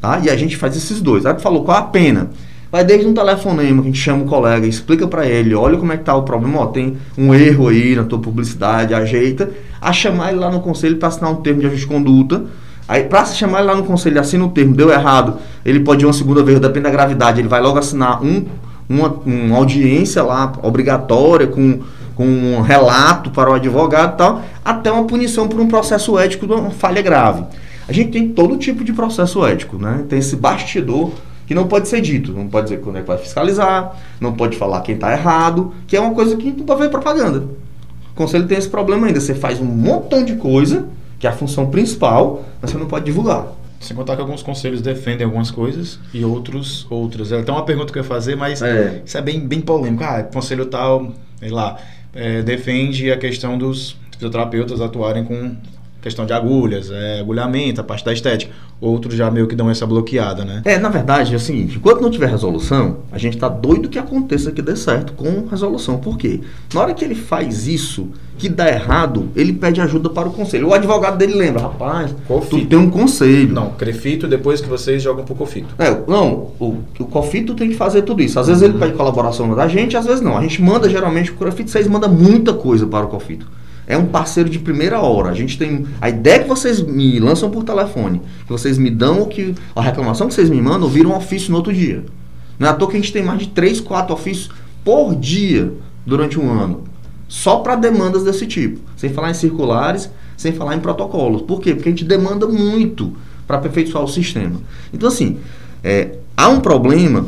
B: Tá? E a gente faz esses dois. Aí tu falou qual a pena? Vai desde um telefonema que a gente chama o colega, explica para ele, olha como é que tá o problema, ó, tem um erro aí na tua publicidade, ajeita, a chamar ele lá no conselho para assinar um termo de ajuste de conduta. Aí, para se chamar ele lá no conselho, assina o termo, deu errado, ele pode ir uma segunda vez, depende da gravidade, ele vai logo assinar um, uma, uma audiência lá obrigatória com, com um relato para o advogado e tal, até uma punição por um processo ético de uma falha grave. A gente tem todo tipo de processo ético, né? Tem esse bastidor que não pode ser dito. Não pode dizer quando é que vai fiscalizar, não pode falar quem está errado, que é uma coisa que não pode ver propaganda. O conselho tem esse problema ainda. Você faz um montão de coisa, que é a função principal, mas você não pode divulgar.
A: Sem contar que alguns conselhos defendem algumas coisas e outros outras. É até uma pergunta que eu ia fazer, mas é. isso é bem, bem polêmico. Ah, conselho tal, sei lá, é, defende a questão dos fisioterapeutas atuarem com questão de agulhas, é, agulhamento, a parte da estética. Outros já meio que dão essa bloqueada, né?
B: É, na verdade, é o seguinte, enquanto não tiver resolução, a gente tá doido que aconteça que dê certo com resolução. Por quê? Na hora que ele faz isso, que dá errado, ele pede ajuda para o conselho. O advogado dele lembra, rapaz, Cofito. tu tem um conselho.
A: Não, crefito depois que vocês jogam pro Cofito.
B: É, não, o, o Cofito tem que fazer tudo isso. Às vezes uhum. ele pede colaboração da gente, às vezes não. A gente manda geralmente o Cofito, vocês mandam muita coisa para o Cofito. É um parceiro de primeira hora. A gente tem a ideia que vocês me lançam por telefone, que vocês me dão o que a reclamação que vocês me mandam vira um ofício no outro dia. Não é à toa que a gente tem mais de 3, 4 ofícios por dia durante um ano, só para demandas desse tipo, sem falar em circulares, sem falar em protocolos. Por quê? Porque a gente demanda muito para aperfeiçoar o sistema. Então assim, é, há um problema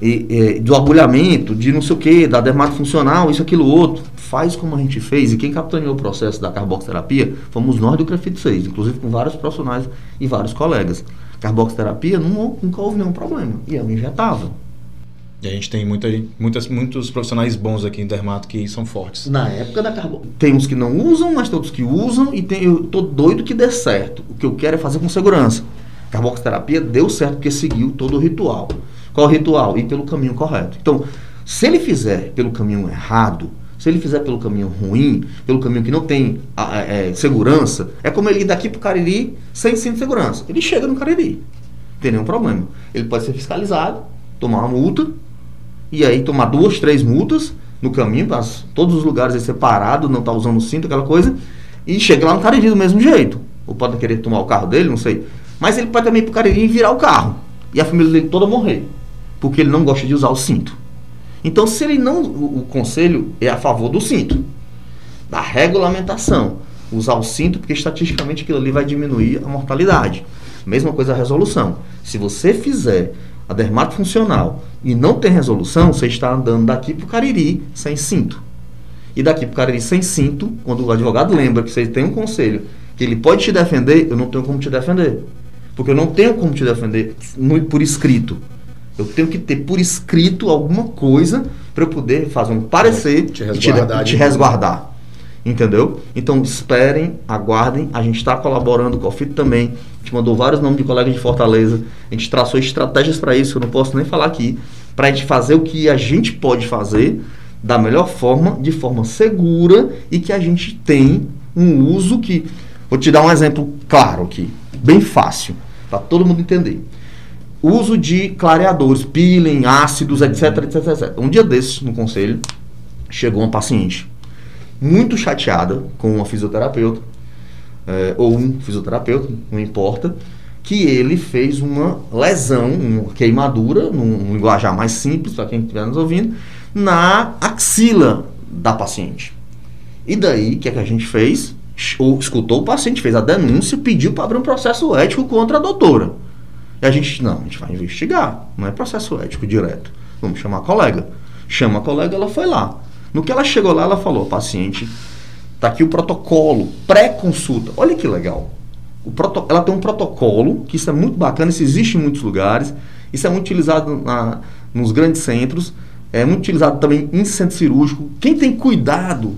B: e, e, do agulhamento, de não sei o que, da dermato funcional, isso, aquilo, outro. Faz como a gente fez, e quem capitaneou o processo da carboxterapia fomos nós do Grafite 6, inclusive com vários profissionais e vários colegas. Carboxterapia não, nunca houve nenhum problema, e eu injetava.
A: E a gente tem muita, muitas, muitos profissionais bons aqui em dermato que são fortes.
B: Na época da carbo... Tem uns que não usam, mas tem outros que usam, e tem, eu tô doido que dê certo. O que eu quero é fazer com segurança. Carboxterapia deu certo porque seguiu todo o ritual. Qual o ritual? Ir pelo caminho correto. Então, se ele fizer pelo caminho errado, se ele fizer pelo caminho ruim, pelo caminho que não tem é, segurança, é como ele ir daqui para o Cariri sem cinto de segurança. Ele chega no Cariri, não tem nenhum problema. Ele pode ser fiscalizado, tomar uma multa, e aí tomar duas, três multas no caminho, todos os lugares ele separado, não tá usando cinto, aquela coisa, e chega lá no Cariri do mesmo jeito. Ou pode querer tomar o carro dele, não sei. Mas ele pode também ir para o Cariri e virar o carro. E a família dele toda morrer porque ele não gosta de usar o cinto. Então, se ele não. O, o conselho é a favor do cinto, da regulamentação. Usar o cinto, porque estatisticamente aquilo ali vai diminuir a mortalidade. Mesma coisa a resolução. Se você fizer a dermato funcional e não tem resolução, você está andando daqui para o Cariri sem cinto. E daqui para o Cariri sem cinto, quando o advogado lembra que você tem um conselho que ele pode te defender, eu não tenho como te defender. Porque eu não tenho como te defender por escrito. Eu tenho que ter por escrito alguma coisa para eu poder fazer um parecer te resguardar, e te, te resguardar. Entendeu? Então esperem, aguardem. A gente está colaborando com o FIT também. A gente mandou vários nomes de colegas de Fortaleza. A gente traçou estratégias para isso, eu não posso nem falar aqui. Para a gente fazer o que a gente pode fazer da melhor forma, de forma segura e que a gente tem um uso que. Vou te dar um exemplo claro aqui, bem fácil, para todo mundo entender uso de clareadores, peeling, ácidos, etc, etc, etc. Um dia desses, no conselho, chegou uma paciente muito chateada com uma fisioterapeuta, é, ou um fisioterapeuta, não importa, que ele fez uma lesão, uma queimadura, num linguajar mais simples, para quem estiver nos ouvindo, na axila da paciente. E daí, o que, é que a gente fez? Ou escutou o paciente, fez a denúncia, pediu para abrir um processo ético contra a doutora. E a gente, não, a gente vai investigar. Não é processo ético direto. Vamos chamar a colega. Chama a colega, ela foi lá. No que ela chegou lá, ela falou, paciente, tá aqui o protocolo, pré-consulta. Olha que legal. Proto, ela tem um protocolo, que isso é muito bacana, isso existe em muitos lugares. Isso é muito utilizado na, nos grandes centros. É muito utilizado também em centro cirúrgico. Quem tem cuidado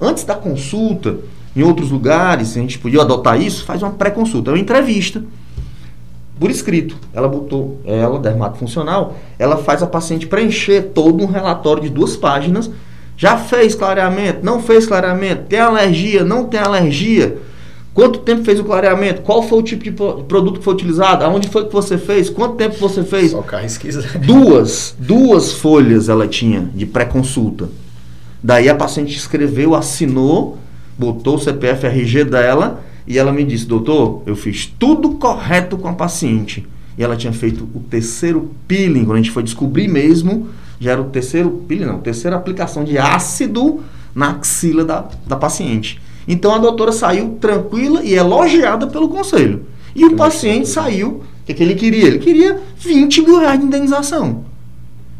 B: antes da consulta, em outros lugares, a gente podia adotar isso, faz uma pré-consulta, é uma entrevista por escrito. Ela botou, ela, dermato funcional, ela faz a paciente preencher todo um relatório de duas páginas. Já fez clareamento? Não fez clareamento? Tem alergia? Não tem alergia? Quanto tempo fez o clareamento? Qual foi o tipo de produto que foi utilizado? Aonde foi que você fez? Quanto tempo você fez?
A: Só <laughs>
B: Duas, duas folhas ela tinha de pré-consulta. Daí a paciente escreveu, assinou, botou o CPF RG dela e ela me disse, doutor, eu fiz tudo correto com a paciente. E ela tinha feito o terceiro peeling, quando a gente foi descobrir mesmo, já era o terceiro peeling, não, a terceira aplicação de ácido na axila da, da paciente. Então a doutora saiu tranquila e elogiada pelo conselho. E o paciente saiu, o que, que ele queria? Ele queria 20 mil reais de indenização.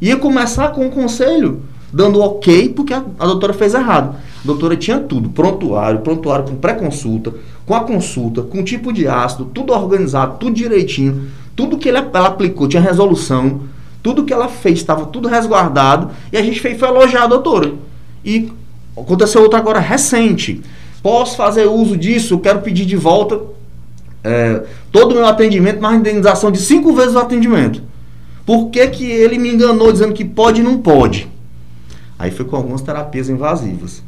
B: Ia começar com o conselho dando ok porque a, a doutora fez errado. Doutora tinha tudo, prontuário, prontuário com pré-consulta, com a consulta, com o tipo de ácido, tudo organizado, tudo direitinho, tudo que ela, ela aplicou tinha resolução, tudo que ela fez estava tudo resguardado e a gente fez, foi elogiar a doutora. E aconteceu outra agora recente. Posso fazer uso disso? Quero pedir de volta é, todo o meu atendimento, mais indenização de cinco vezes o atendimento. Por que, que ele me enganou dizendo que pode e não pode? Aí foi com algumas terapias invasivas.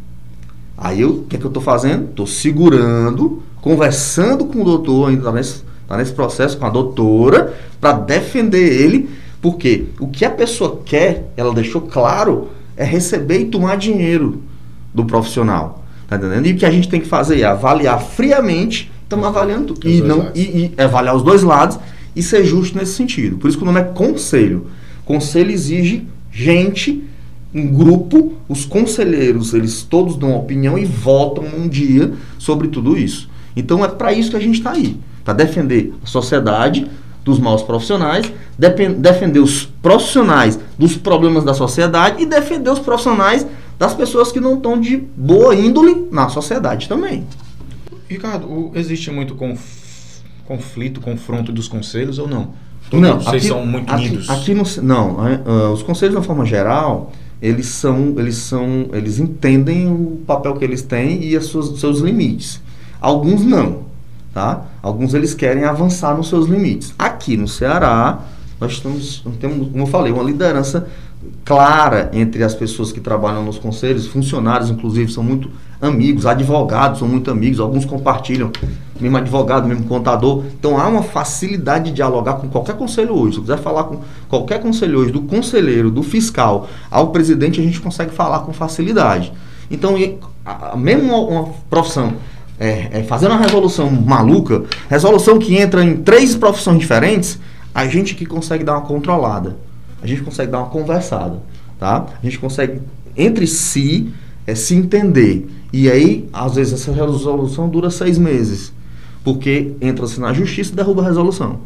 B: Aí eu, o que é que eu estou fazendo? Estou segurando, conversando com o doutor, ainda está nesse, tá nesse processo com a doutora, para defender ele, porque o que a pessoa quer, ela deixou claro, é receber e tomar dinheiro do profissional. Tá entendendo? E o que a gente tem que fazer é avaliar friamente, estamos avaliando tudo. E, não, e, e avaliar os dois lados e ser justo nesse sentido. Por isso que o nome é conselho. Conselho exige gente, um grupo, os conselheiros, eles todos dão opinião e votam um dia sobre tudo isso. Então é para isso que a gente está aí, para defender a sociedade dos maus profissionais, defender os profissionais dos problemas da sociedade e defender os profissionais das pessoas que não estão de boa índole na sociedade também.
A: Ricardo, existe muito conf... conflito, confronto dos conselhos ou não?
B: Todos não, vocês aqui, são muito aqui, unidos? Aqui no, não, uh, os conselhos, de uma forma geral, eles são, eles são, eles entendem o papel que eles têm e os seus, seus limites. Alguns não, tá? Alguns eles querem avançar nos seus limites. Aqui no Ceará, nós estamos, temos, como eu falei, uma liderança clara entre as pessoas que trabalham nos conselhos, funcionários, inclusive, são muito amigos, advogados são muito amigos, alguns compartilham, mesmo advogado, mesmo contador. Então há uma facilidade de dialogar com qualquer conselho hoje. Se quiser falar com qualquer conselho hoje, do conselheiro, do fiscal ao presidente, a gente consegue falar com facilidade. Então, mesmo uma profissão é, é, fazendo uma resolução maluca, resolução que entra em três profissões diferentes, a gente que consegue dar uma controlada a gente consegue dar uma conversada, tá? A gente consegue, entre si, é, se entender. E aí, às vezes, essa resolução dura seis meses, porque entra-se na justiça e derruba a resolução.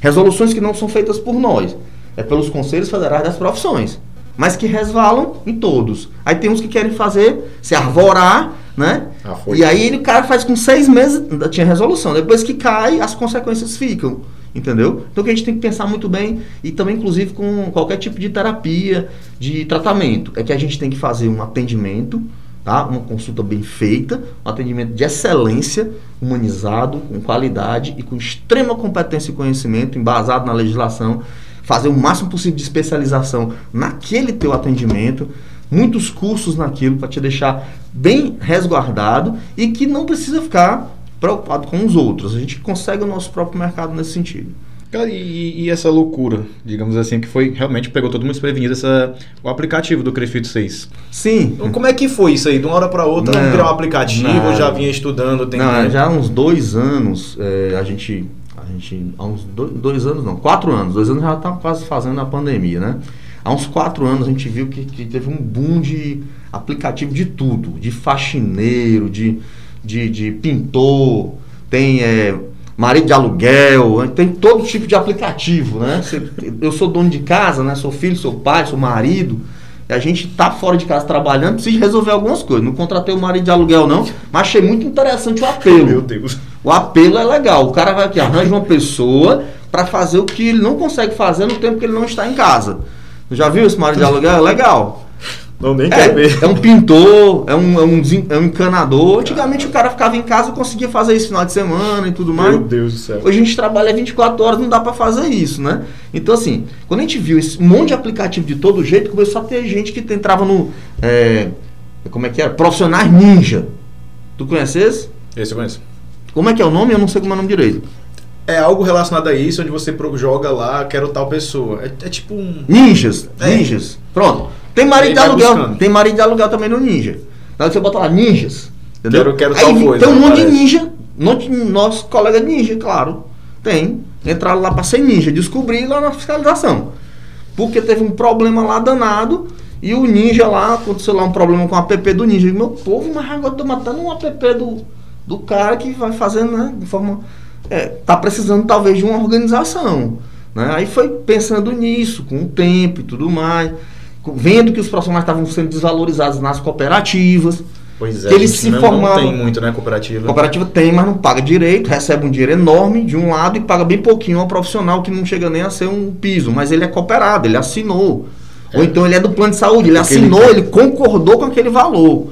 B: Resoluções que não são feitas por nós, é pelos conselhos federais das profissões, mas que resvalam em todos. Aí tem uns que querem fazer, se arvorar, né? Ah, e aí o cara faz com seis meses, ainda tinha resolução. Depois que cai, as consequências ficam. Entendeu? Então que a gente tem que pensar muito bem e também, inclusive, com qualquer tipo de terapia, de tratamento. É que a gente tem que fazer um atendimento, tá? uma consulta bem feita, um atendimento de excelência, humanizado, com qualidade e com extrema competência e conhecimento, embasado na legislação, fazer o máximo possível de especialização naquele teu atendimento, muitos cursos naquilo para te deixar bem resguardado e que não precisa ficar preocupado com os outros. A gente consegue o nosso próprio mercado nesse sentido.
A: Cara, e, e, essa loucura, digamos assim, que foi realmente pegou todo mundo desprevenido, essa, o aplicativo do Crefito 6.
B: Sim.
A: Então, como é que foi isso aí? De uma hora para outra, não, criar um aplicativo, não, já vinha estudando?
B: Tem não, já há uns dois anos, é, a gente, a gente, há uns dois, dois, anos não, quatro anos, dois anos já está quase fazendo a pandemia, né? Há uns quatro anos a gente viu que, que teve um boom de aplicativo de tudo, de faxineiro, de de, de pintor, tem é, marido de aluguel, tem todo tipo de aplicativo, né? Eu sou dono de casa, né? Sou filho, sou pai, sou marido. E a gente tá fora de casa trabalhando, precisa resolver algumas coisas. Não contratei o marido de aluguel, não, mas achei muito interessante o apelo.
A: Meu Deus.
B: O apelo é legal. O cara vai aqui, arranja uma pessoa para fazer o que ele não consegue fazer no tempo que ele não está em casa. Já viu esse marido de aluguel? É legal.
A: Não, nem é, quer ver.
B: É um pintor, é um, é um, é um encanador. Antigamente o cara ficava em casa e conseguia fazer isso no final de semana e tudo mais.
A: Meu Deus do céu.
B: Hoje a gente trabalha 24 horas, não dá para fazer isso, né? Então, assim, quando a gente viu esse monte de aplicativo de todo jeito, começou a ter gente que entrava no. É, como é que era? Profissionais ninja. Tu conhece esse?
A: Esse eu conheço.
B: Como é que é o nome? Eu não sei como é o nome direito.
A: É algo relacionado a isso, onde você joga lá, quero tal pessoa. É, é tipo um.
B: Ninjas. É. Ninjas. Pronto. Tem marido de aluguel. Buscando. Tem marido de aluguel também no Ninja. Na você bota lá ninjas.
A: Entendeu? Quero, quero Aí, coisa.
B: Tem um monte de ninja. Nosso colega ninja, claro. Tem. Entraram lá para ser ninja. Descobri lá na fiscalização. Porque teve um problema lá danado. E o ninja lá, aconteceu lá um problema com o app do ninja. Meu povo, mas agora eu tô matando um app do, do cara que vai fazendo, né? De forma. É, tá precisando talvez de uma organização. Né? Aí foi pensando nisso, com o tempo e tudo mais vendo que os profissionais estavam sendo desvalorizados nas cooperativas.
A: Pois
B: é, eles se não, formavam.
A: Não tem muito, né, cooperativa?
B: Cooperativa tem, mas não paga direito, recebe um dinheiro enorme de um lado e paga bem pouquinho ao profissional que não chega nem a ser um piso, mas ele é cooperado, ele assinou. É. Ou então ele é do plano de saúde, ele assinou, ele concordou com aquele valor.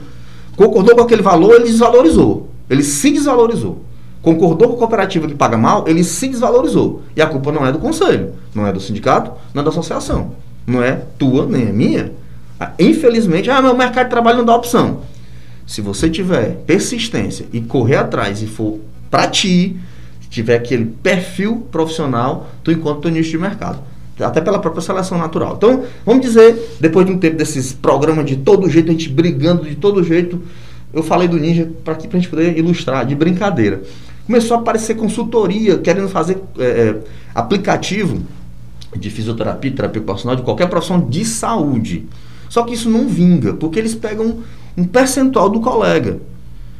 B: Concordou com aquele valor, ele desvalorizou. Ele se desvalorizou. Concordou com a cooperativa que paga mal, ele se desvalorizou. E a culpa não é do conselho, não é do sindicato, não é da associação. Não é tua nem é minha. Ah, infelizmente, ah, meu mercado de trabalho não dá opção. Se você tiver persistência e correr atrás e for para ti, tiver aquele perfil profissional, tu encontra teu nicho de mercado. Até pela própria seleção natural. Então, vamos dizer, depois de um tempo desses programas de todo jeito, a gente brigando de todo jeito, eu falei do Ninja para a gente poder ilustrar, de brincadeira. Começou a aparecer consultoria, querendo fazer é, aplicativo de fisioterapia, terapia ocupacional, de qualquer profissão de saúde. Só que isso não vinga, porque eles pegam um percentual do colega.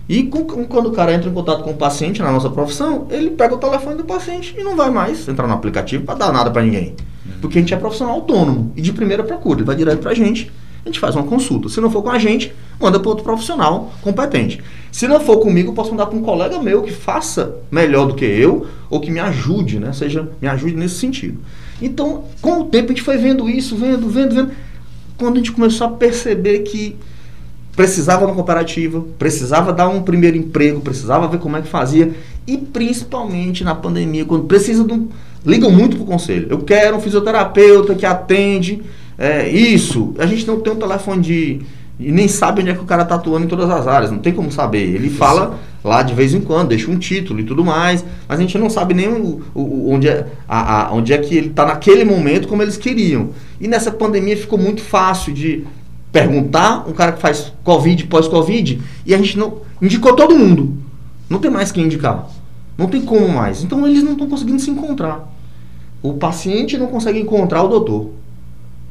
B: E com, quando o cara entra em contato com o paciente na nossa profissão, ele pega o telefone do paciente e não vai mais entrar no aplicativo para dar nada para ninguém. Porque a gente é profissional autônomo e de primeira procura, ele vai direto para a gente, a gente faz uma consulta. Se não for com a gente, manda para outro profissional competente. Se não for comigo, eu posso mandar para um colega meu que faça melhor do que eu ou que me ajude, né? Seja, me ajude nesse sentido. Então, com o tempo a gente foi vendo isso, vendo, vendo, vendo. Quando a gente começou a perceber que precisava uma cooperativa, precisava dar um primeiro emprego, precisava ver como é que fazia e principalmente na pandemia, quando precisa de um, ligam muito pro conselho. Eu quero um fisioterapeuta que atende é, isso. A gente não tem um telefone de e nem sabe onde é que o cara está atuando em todas as áreas, não tem como saber. Ele fala lá de vez em quando, deixa um título e tudo mais, mas a gente não sabe nem o, o onde, é, a, a, onde é que ele está naquele momento como eles queriam. E nessa pandemia ficou muito fácil de perguntar um cara que faz Covid, pós-Covid, e a gente não indicou todo mundo. Não tem mais quem indicar. Não tem como mais. Então eles não estão conseguindo se encontrar. O paciente não consegue encontrar o doutor.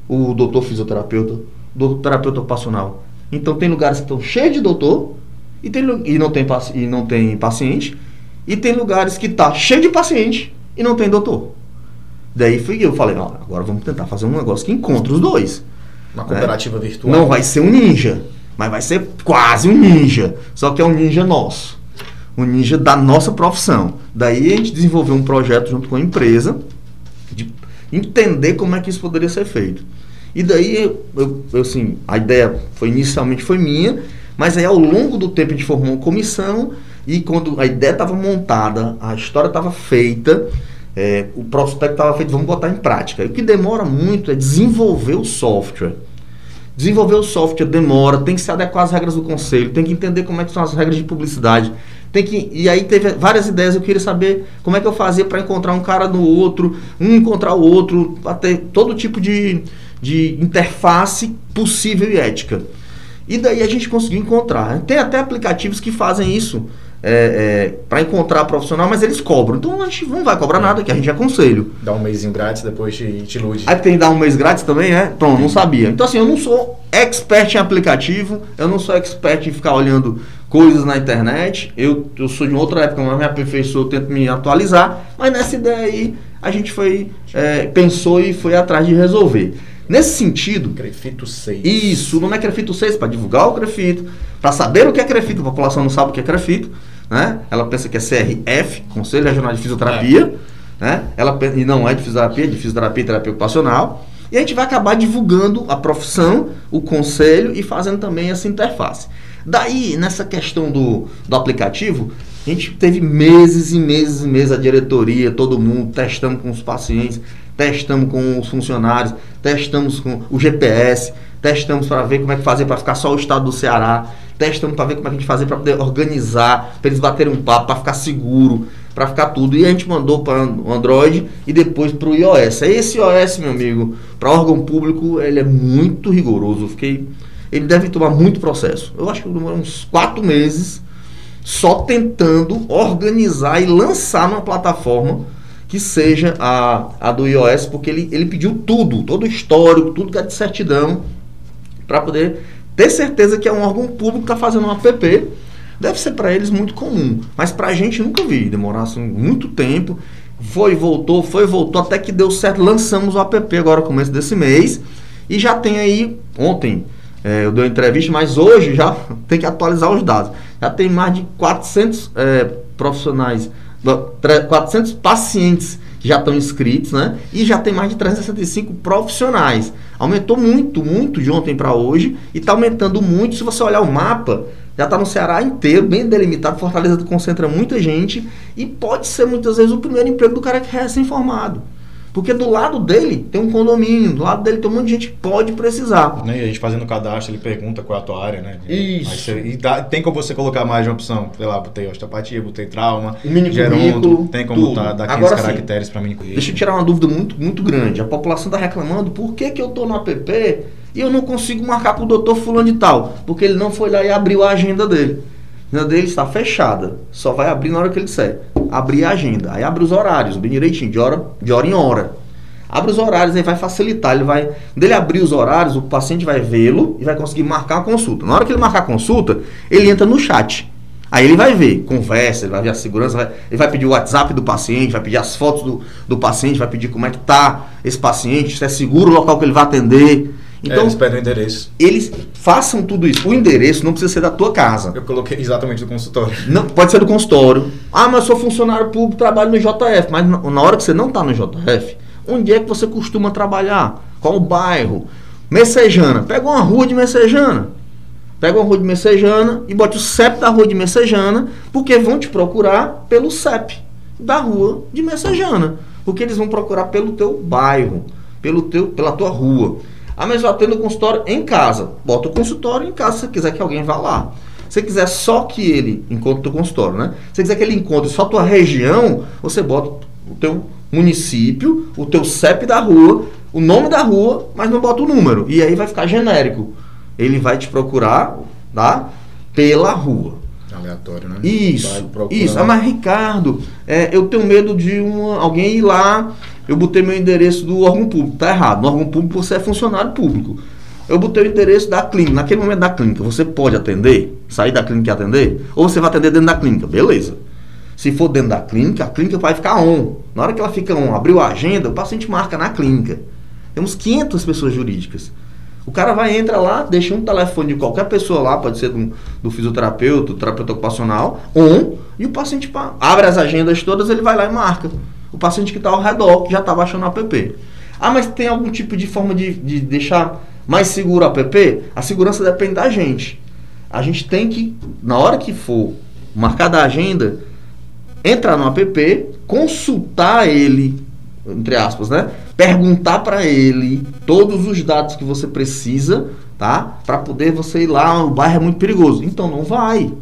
B: O doutor fisioterapeuta, o doutor terapeuta ocupacional. Então tem lugares que estão cheios de doutor e, tem, e, não tem, e não tem paciente. E tem lugares que está cheio de paciente e não tem doutor. Daí fui eu falei, agora vamos tentar fazer um negócio que encontre os dois.
A: Uma cooperativa
B: né?
A: virtual.
B: Não vai ser um ninja, mas vai ser quase um ninja. Só que é um ninja nosso. Um ninja da nossa profissão. Daí a gente desenvolveu um projeto junto com a empresa de entender como é que isso poderia ser feito. E daí, eu, eu, assim, a ideia foi inicialmente foi minha, mas aí ao longo do tempo a gente formou uma comissão e quando a ideia estava montada, a história estava feita, é, o prospecto estava feito, vamos botar em prática. E o que demora muito é desenvolver o software. Desenvolver o software demora, tem que se adequar às regras do conselho, tem que entender como é que são as regras de publicidade. Tem que, e aí teve várias ideias, eu queria saber como é que eu fazia para encontrar um cara no outro, um encontrar o outro, ter todo tipo de, de interface possível e ética. E daí a gente conseguiu encontrar. Tem até aplicativos que fazem isso é, é, para encontrar profissional, mas eles cobram. Então a gente não vai cobrar nada, que a gente aconselho.
A: Dá um mêsinho grátis, depois te, te ilude.
B: Aí tem dar um mês grátis também, é? Pronto, não sabia. Então assim, eu não sou expert em aplicativo, eu não sou expert em ficar olhando coisas na internet. Eu, eu sou de outra época, mas me aperfeiçoou, eu tento me atualizar. Mas nessa ideia aí, a gente foi, é, pensou e foi atrás de resolver. Nesse sentido.
A: Crefito 6.
B: Isso, o nome é Crefito 6 para divulgar o Crefito, para saber o que é Crefito, a população não sabe o que é Crefito né? Ela pensa que é CRF, Conselho Regional de Fisioterapia, é. né? Ela e não é de fisioterapia, é de fisioterapia e terapia ocupacional. E a gente vai acabar divulgando a profissão, o conselho e fazendo também essa interface. Daí, nessa questão do, do aplicativo, a gente teve meses e meses e meses a diretoria, todo mundo testando com os pacientes, testamos com os funcionários, testamos com o GPS, testamos para ver como é que fazer para ficar só o estado do Ceará, testando para ver como é que a gente fazia para poder organizar, para eles baterem um papo, para ficar seguro, para ficar tudo. E a gente mandou para o Android e depois para o iOS. Esse iOS, meu amigo, para órgão público, ele é muito rigoroso. Eu fiquei, ele deve tomar muito processo. Eu acho que demorou uns quatro meses só tentando organizar e lançar numa plataforma que seja a, a do iOS, porque ele, ele pediu tudo, todo o histórico, tudo que é de certidão, para poder ter certeza que é um órgão público que está fazendo um app. Deve ser para eles muito comum, mas para a gente nunca vi. Demorasse muito tempo. Foi, voltou, foi, voltou, até que deu certo. Lançamos o app agora, começo desse mês. E já tem aí, ontem é, eu dei uma entrevista, mas hoje já <laughs> tem que atualizar os dados. Já tem mais de 400 é, profissionais, 400 pacientes já estão inscritos, né? E já tem mais de 365 profissionais. Aumentou muito, muito de ontem para hoje e está aumentando muito. Se você olhar o mapa, já está no Ceará inteiro, bem delimitado. Fortaleza concentra muita gente e pode ser muitas vezes o primeiro emprego do cara que é recém-formado. Porque do lado dele tem um condomínio, do lado dele tem um monte de gente que pode precisar.
A: Né, e a gente fazendo o cadastro, ele pergunta qual é a tua área, né?
B: Isso.
A: Você, e dá, tem como você colocar mais de uma opção. Sei lá, botei osteopatia, botei trauma,
B: o mini geronto,
A: tem como botar, dar 15 Agora, caracteres para mim.
B: Deixa eu tirar uma dúvida muito, muito grande. A população está reclamando, por que, que eu estou no app E eu não consigo marcar com o doutor fulano de tal, porque ele não foi lá e abriu a agenda dele. A agenda dele está fechada. Só vai abrir na hora que ele disser. Abrir a agenda. Aí abre os horários, bem direitinho, de hora, de hora em hora. Abre os horários, aí vai facilitar. Ele vai. Dele abrir os horários, o paciente vai vê-lo e vai conseguir marcar a consulta. Na hora que ele marcar a consulta, ele entra no chat. Aí ele vai ver, conversa, ele vai ver a segurança, vai, ele vai pedir o WhatsApp do paciente, vai pedir as fotos do, do paciente, vai pedir como é que tá esse paciente, se é seguro o local que ele vai atender.
A: Então, é, eles pedem o endereço.
B: Eles façam tudo isso. O endereço não precisa ser da tua casa.
A: Eu coloquei exatamente do consultório.
B: Não, pode ser do consultório. Ah, mas eu sou funcionário público, trabalho no JF. Mas na hora que você não está no JF, onde é que você costuma trabalhar? Qual o bairro? Messejana. Pega uma rua de Messejana. Pega uma rua de Messejana e bote o CEP da rua de Messejana, porque vão te procurar pelo CEP da rua de Messejana. Porque eles vão procurar pelo teu bairro, pelo teu, pela tua rua. Ah, mas eu atendo o consultório em casa. Bota o consultório em casa se você quiser que alguém vá lá. Se você quiser só que ele encontre o consultório, né? Se você quiser que ele encontre só a tua região, você bota o teu município, o teu CEP da rua, o nome da rua, mas não bota o número. E aí vai ficar genérico ele vai te procurar, tá? Pela rua.
A: Aleatório, né?
B: Isso, isso. Ah, mas Ricardo, é, eu tenho medo de uma, alguém ir lá, eu botei meu endereço do órgão público, tá errado. No órgão público você é funcionário público. Eu botei o endereço da clínica. Naquele momento da clínica, você pode atender? Sair da clínica e atender? Ou você vai atender dentro da clínica? Beleza. Se for dentro da clínica, a clínica vai ficar on. Na hora que ela fica on, abriu a agenda, o paciente marca na clínica. Temos 500 pessoas jurídicas. O cara vai, entra lá, deixa um telefone de qualquer pessoa lá, pode ser do, do fisioterapeuta, do terapeuta ocupacional, um, e o paciente pá, abre as agendas todas, ele vai lá e marca. O paciente que está ao redor, já está baixando o app. Ah, mas tem algum tipo de forma de, de deixar mais seguro o app? A segurança depende da gente. A gente tem que, na hora que for marcar a agenda, entrar no app, consultar ele, entre aspas, né? perguntar para ele todos os dados que você precisa, tá? Para poder você ir lá, o bairro é muito perigoso. Então não vai.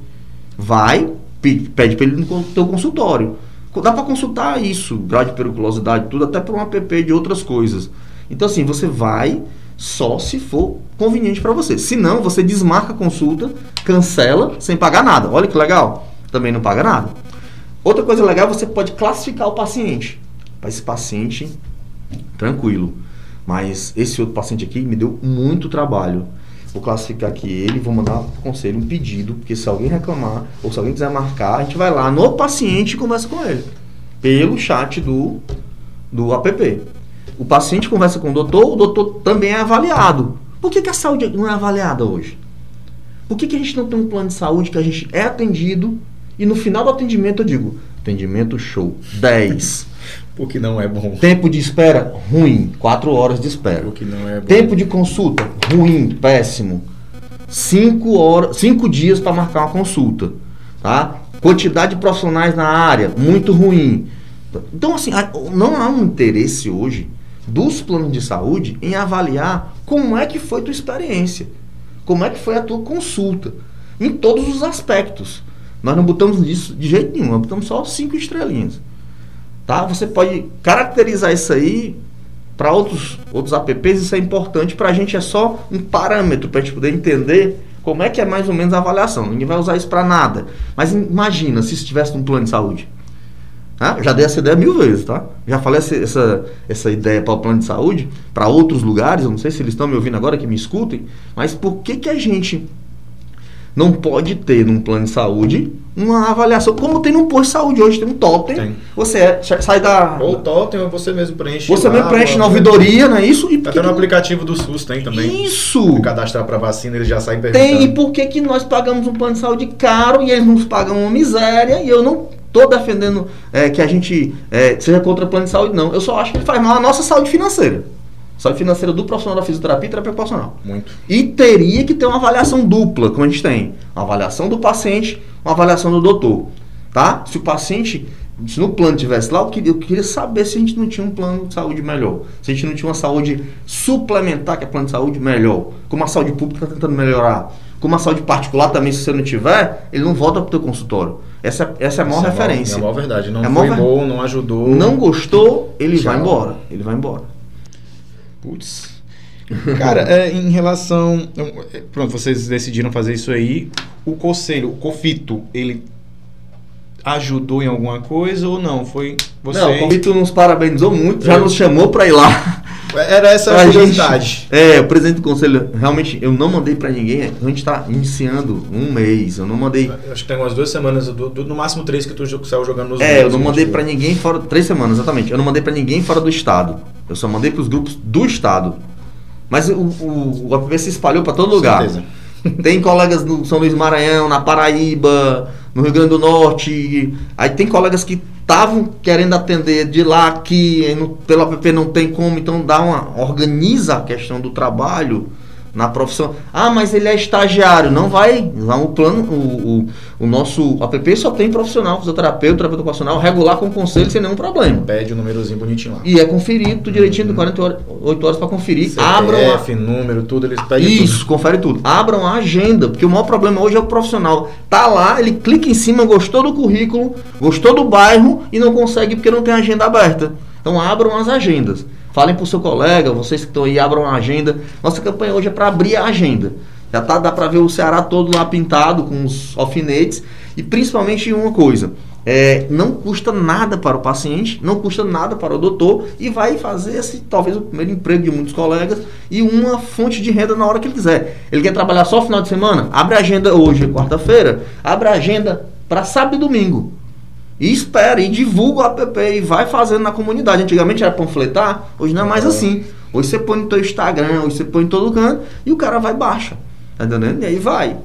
B: Vai, pede para ele no teu consultório. Dá para consultar isso, grau de periculosidade, tudo, até por um app de outras coisas. Então assim, você vai só se for conveniente para você. Se não, você desmarca a consulta, cancela sem pagar nada. Olha que legal. Também não paga nada. Outra coisa legal, você pode classificar o paciente. Para esse paciente tranquilo. Mas esse outro paciente aqui me deu muito trabalho. Vou classificar aqui ele, vou mandar para o conselho um pedido, porque se alguém reclamar ou se alguém quiser marcar, a gente vai lá no paciente e conversa com ele. Pelo chat do, do app. O paciente conversa com o doutor, o doutor também é avaliado. Por que, que a saúde não é avaliada hoje? Por que, que a gente não tem um plano de saúde que a gente é atendido e no final do atendimento eu digo, atendimento show, 10.
A: O que não é bom.
B: Tempo de espera, ruim. Quatro horas de espera.
A: O que não é bom.
B: Tempo de consulta, ruim, péssimo. Cinco, horas, cinco dias para marcar uma consulta. Tá? Quantidade de profissionais na área, muito ruim. Então, assim, não há um interesse hoje dos planos de saúde em avaliar como é que foi tua experiência. Como é que foi a tua consulta. Em todos os aspectos. Nós não botamos isso de jeito nenhum, nós botamos só cinco estrelinhas. Tá? Você pode caracterizar isso aí para outros, outros apps, isso é importante. Para a gente é só um parâmetro para a gente poder entender como é que é mais ou menos a avaliação. Ninguém vai usar isso para nada. Mas imagina se estivesse num plano de saúde. Tá? Já dei essa ideia mil vezes, tá? Já falei essa, essa, essa ideia para o plano de saúde, para outros lugares, eu não sei se eles estão me ouvindo agora, que me escutem, mas por que, que a gente não pode ter num plano de saúde uma avaliação, como tem num posto de saúde hoje, tem um totem. Tem. Você é, sai da.
A: Ou o totem, ou você mesmo preenche.
B: Você lá, mesmo preenche na ouvidoria, não é isso?
A: E Até no aplicativo do SUS tem também.
B: Isso!
A: cadastrar para vacina, ele já sai perguntando.
B: Tem, e por que, que nós pagamos um plano de saúde caro e eles nos pagam uma miséria? E eu não estou defendendo é, que a gente é, seja contra o plano de saúde, não. Eu só acho que ele faz mal à nossa saúde financeira. Saúde financeira do profissional da fisioterapia e terapia ocupacional.
A: Muito.
B: E teria que ter uma avaliação dupla, como a gente tem. Uma avaliação do paciente, uma avaliação do doutor. Tá? Se o paciente, se no plano tivesse lá, eu queria, eu queria saber se a gente não tinha um plano de saúde melhor. Se a gente não tinha uma saúde suplementar, que é plano de saúde melhor. Como a saúde pública está tentando melhorar. Como a saúde particular também, se você não tiver, ele não volta para o teu consultório. Essa, essa é a maior essa referência. É
A: a maior verdade. Não
B: é
A: foi bom, não ajudou.
B: Não gostou, ele vai embora. Ele vai embora.
A: Putz. Cara, é, em relação. É, pronto, vocês decidiram fazer isso aí. O conselho, o COFITO, ele ajudou em alguma coisa ou não? Foi você. Não,
B: o COFITO nos parabenizou muito, já nos chamou para ir lá.
A: Era essa a curiosidade.
B: É, o presidente do conselho, realmente, eu não mandei para ninguém. A gente está iniciando um mês. Eu não mandei.
A: acho que tem umas duas semanas, do, do, no máximo três que tu saiu jogando nos
B: É, eu não mandei para ninguém fora. Três semanas, exatamente. Eu não mandei para ninguém fora do estado. Eu só mandei para os grupos do estado. Mas o, o, o app se espalhou para todo lugar. Certeza. <laughs> Tem colegas no São Luís Maranhão, na Paraíba, no Rio Grande do Norte. Aí tem colegas que estavam querendo atender de lá aqui, pelo app não tem como, então dá uma organiza a questão do trabalho na profissão. Ah, mas ele é estagiário. Não vai. O plano, o, o, o nosso app só tem profissional, fisioterapeuta, terapeuta ocupacional, regular com conselho sem nenhum problema.
A: Pede o númerozinho bonitinho lá.
B: E é conferido tudo direitinho, uhum. 48 horas para conferir.
A: CPF, Abram a... número, tudo, eles
B: pedem Isso, tudo. confere tudo. Abram a agenda, porque o maior problema hoje é o profissional. Tá lá, ele clica em cima, gostou do currículo, gostou do bairro e não consegue porque não tem agenda aberta. Então abram as agendas. Falem para o seu colega, vocês que estão aí, abram a agenda. Nossa campanha hoje é para abrir a agenda. Já tá, dá para ver o Ceará todo lá pintado com os alfinetes. E principalmente uma coisa, é, não custa nada para o paciente, não custa nada para o doutor e vai fazer esse, talvez o primeiro emprego de muitos colegas e uma fonte de renda na hora que ele quiser. Ele quer trabalhar só final de semana? Abre a agenda hoje, quarta-feira, abre a agenda para sábado e domingo. E espera, e divulga o app e vai fazendo na comunidade. Antigamente era panfletar, hoje não é mais assim. Hoje você põe no teu Instagram, hoje você põe em todo canto e o cara vai baixa. Tá entendendo? E aí vai.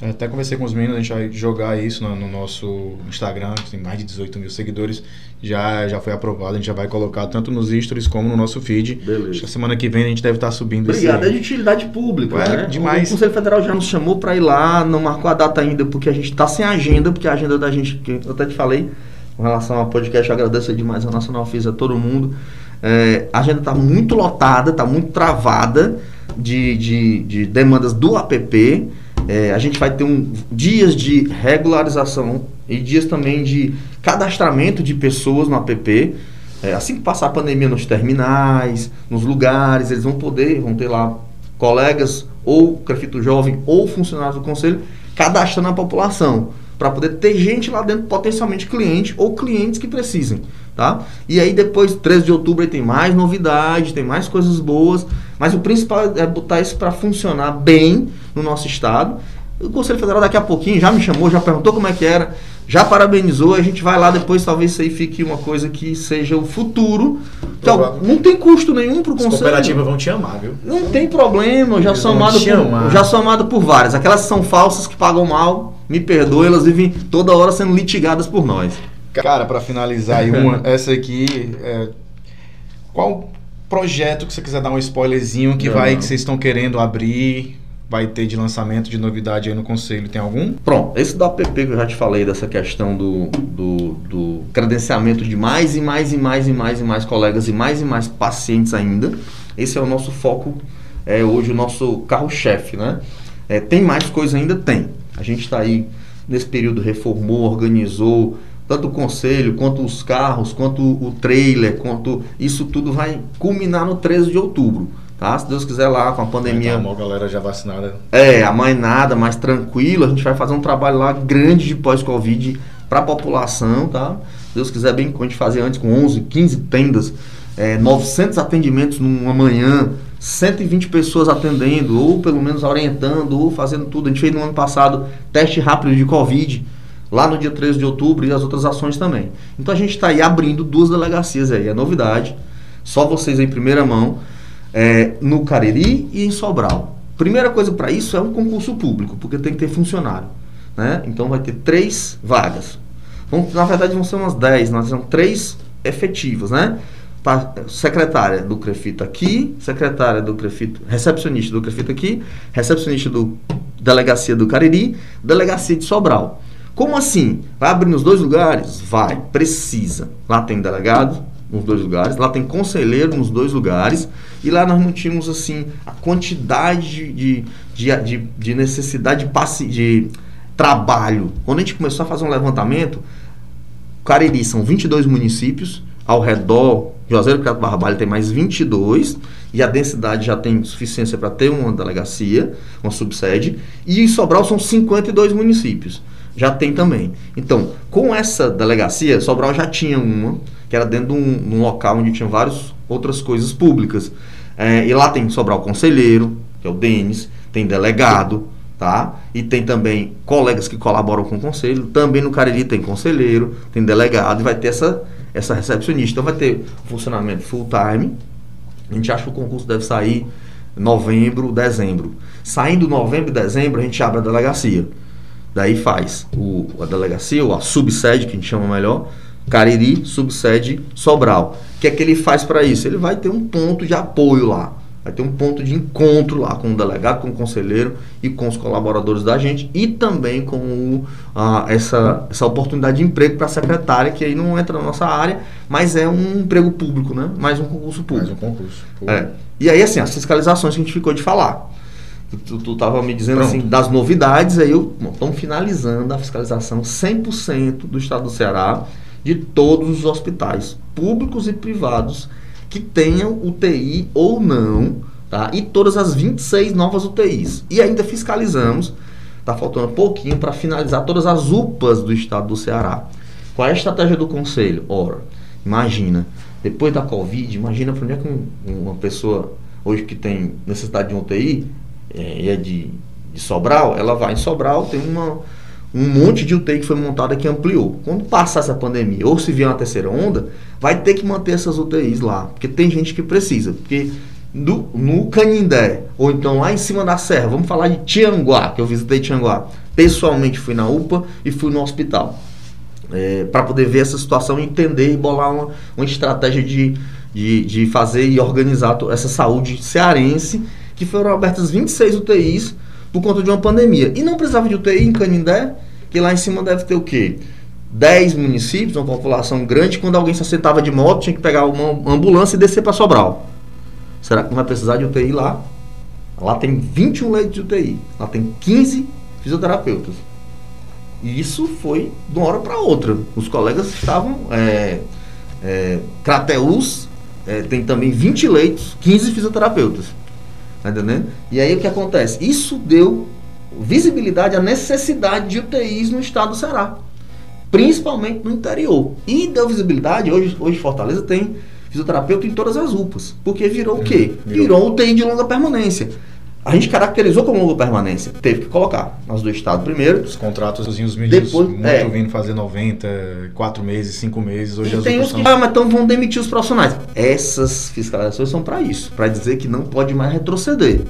A: Eu até conversei com os meninos, a gente vai jogar isso no, no, nosso Instagram, que tem mais de 18 mil seguidores. Já, já foi aprovado, a gente já vai colocar tanto nos stories como no nosso feed. Beleza. Semana que vem a gente deve estar subindo
B: Obrigado, esse... é de utilidade pública. É,
A: né? demais.
B: O Conselho Federal já nos chamou para ir lá, não marcou a data ainda, porque a gente está sem agenda, porque a agenda da gente, que eu até te falei, com relação ao podcast, eu agradeço demais a Nacional Fiz a todo mundo. É, a agenda está muito lotada, está muito travada de, de, de demandas do app. É, a gente vai ter um, dias de regularização e dias também de cadastramento de pessoas no app. É, assim que passar a pandemia nos terminais, nos lugares, eles vão poder, vão ter lá colegas ou grafito jovem ou funcionários do conselho cadastrando a população para poder ter gente lá dentro potencialmente cliente ou clientes que precisem, tá? E aí depois 13 de outubro tem mais novidade, tem mais coisas boas, mas o principal é botar isso para funcionar bem no nosso estado. O Conselho Federal daqui a pouquinho já me chamou, já perguntou como é que era, já parabenizou, a gente vai lá depois, talvez isso aí fique uma coisa que seja o futuro. Então, não tem custo nenhum para o Conselho. As
A: cooperativas vão te amar, viu?
B: Não tem problema, eu já sou amado por, já sou amado por várias. Aquelas são falsas que pagam mal, me perdoe, elas vivem toda hora sendo litigadas por nós.
A: Cara, para finalizar aí uma, <laughs> essa aqui, é, qual projeto que você quiser dar um spoilerzinho que não, vai não. que vocês estão querendo abrir? Vai ter de lançamento de novidade aí no conselho? Tem algum?
B: Pronto, esse do app que eu já te falei, dessa questão do, do, do credenciamento de mais e mais e mais e mais e mais colegas e mais e mais pacientes ainda. Esse é o nosso foco, é hoje o nosso carro-chefe, né? É, tem mais coisa ainda? Tem. A gente está aí nesse período reformou, organizou, tanto o conselho, quanto os carros, quanto o trailer, quanto isso tudo vai culminar no 13 de outubro. Tá? Se Deus quiser lá com a pandemia.
A: Então, a galera já vacinada.
B: É, amanhã nada, mais tranquilo. A gente vai fazer um trabalho lá grande de pós-Covid para a população, tá? Se Deus quiser, bem como a gente fazia antes, com 11, 15 tendas, é, 900 atendimentos numa manhã, 120 pessoas atendendo, ou pelo menos orientando, ou fazendo tudo. A gente fez no ano passado teste rápido de Covid lá no dia 13 de outubro e as outras ações também. Então a gente está aí abrindo duas delegacias aí, é novidade, só vocês em primeira mão, é, no Cariri e em Sobral. Primeira coisa para isso é um concurso público, porque tem que ter funcionário. Né? Então vai ter três vagas. Vão, na verdade vão ser umas 10, nós são três efetivas, né? secretária do Crefito aqui, secretária do Crefito, recepcionista do Crefito aqui, recepcionista do Delegacia do Cariri, Delegacia de Sobral. Como assim? Vai abrir nos dois lugares? Vai, precisa. Lá tem delegado nos dois lugares, lá tem conselheiro nos dois lugares, e lá nós não tínhamos assim a quantidade de, de, de, de necessidade de, de trabalho. Quando a gente começou a fazer um levantamento, Cariri são 22 municípios, ao redor, Juazeiro do Barra Barbalho tem mais 22, e a densidade já tem suficiência para ter uma delegacia, uma subsede, e em Sobral são 52 municípios. Já tem também. Então, com essa delegacia, Sobral já tinha uma, que era dentro de um, um local onde tinha várias outras coisas públicas. É, e lá tem Sobral Conselheiro, que é o Denis, tem delegado, tá? E tem também colegas que colaboram com o conselho. Também no Cariri tem conselheiro, tem delegado e vai ter essa, essa recepcionista. Então vai ter funcionamento full time. A gente acha que o concurso deve sair novembro, dezembro. Saindo novembro e dezembro, a gente abre a delegacia. Daí faz o, a delegacia, ou a subsede, que a gente chama melhor, Cariri, subsede Sobral. O que é que ele faz para isso? Ele vai ter um ponto de apoio lá. Vai ter um ponto de encontro lá com o delegado, com o conselheiro e com os colaboradores da gente e também com o, essa, essa oportunidade de emprego para a secretária, que aí não entra na nossa área, mas é um emprego público, né? Mais um concurso público.
A: Mais um concurso.
B: É. E aí, assim, as fiscalizações que a gente ficou de falar. Tu, tu tava me dizendo Pronto. assim, das novidades, aí eu estamos finalizando a fiscalização 100% do estado do Ceará de todos os hospitais, públicos e privados, que tenham UTI ou não, tá? E todas as 26 novas UTIs. E ainda fiscalizamos, tá faltando pouquinho para finalizar todas as UPAs do estado do Ceará. Qual é a estratégia do conselho? Ora, imagina, depois da Covid, imagina para onde é que uma pessoa hoje que tem necessidade de um UTI é, é de, de Sobral, ela vai em Sobral, tem uma, um monte de UTI que foi montada que ampliou. Quando passar essa pandemia, ou se vier uma terceira onda, vai ter que manter essas UTIs lá, porque tem gente que precisa. Porque do, no Canindé, ou então lá em cima da serra, vamos falar de Tianguá, que eu visitei Tianguá. Pessoalmente fui na UPA e fui no hospital. É, para poder ver essa situação, entender e bolar uma, uma estratégia de, de, de fazer e organizar essa saúde cearense que foram abertas 26 UTIs por conta de uma pandemia. E não precisava de UTI em Canindé, que lá em cima deve ter o quê? 10 municípios, uma população grande, quando alguém se assentava de moto, tinha que pegar uma ambulância e descer para Sobral. Será que não vai precisar de UTI lá? Lá tem 21 leitos de UTI, lá tem 15 fisioterapeutas. E isso foi de uma hora para outra. Os colegas estavam. É, é, Crateus é, tem também 20 leitos, 15 fisioterapeutas. Tá entendendo? E aí o que acontece? Isso deu visibilidade à necessidade de UTIs no estado do Ceará, principalmente no interior. E deu visibilidade, hoje, hoje Fortaleza tem fisioterapeuta em todas as UPAs, porque virou o quê? Uhum. Virou, virou UTI de longa permanência. A gente caracterizou como longa permanência. Teve que colocar nas do Estado primeiro.
A: Os contratos, os meninos depois, muito é. vindo fazer 90, 4 meses, 5 meses. Hoje e
B: as tem os que, ah, mas então vão demitir os profissionais. Essas fiscalizações são para isso, para dizer que não pode mais retroceder.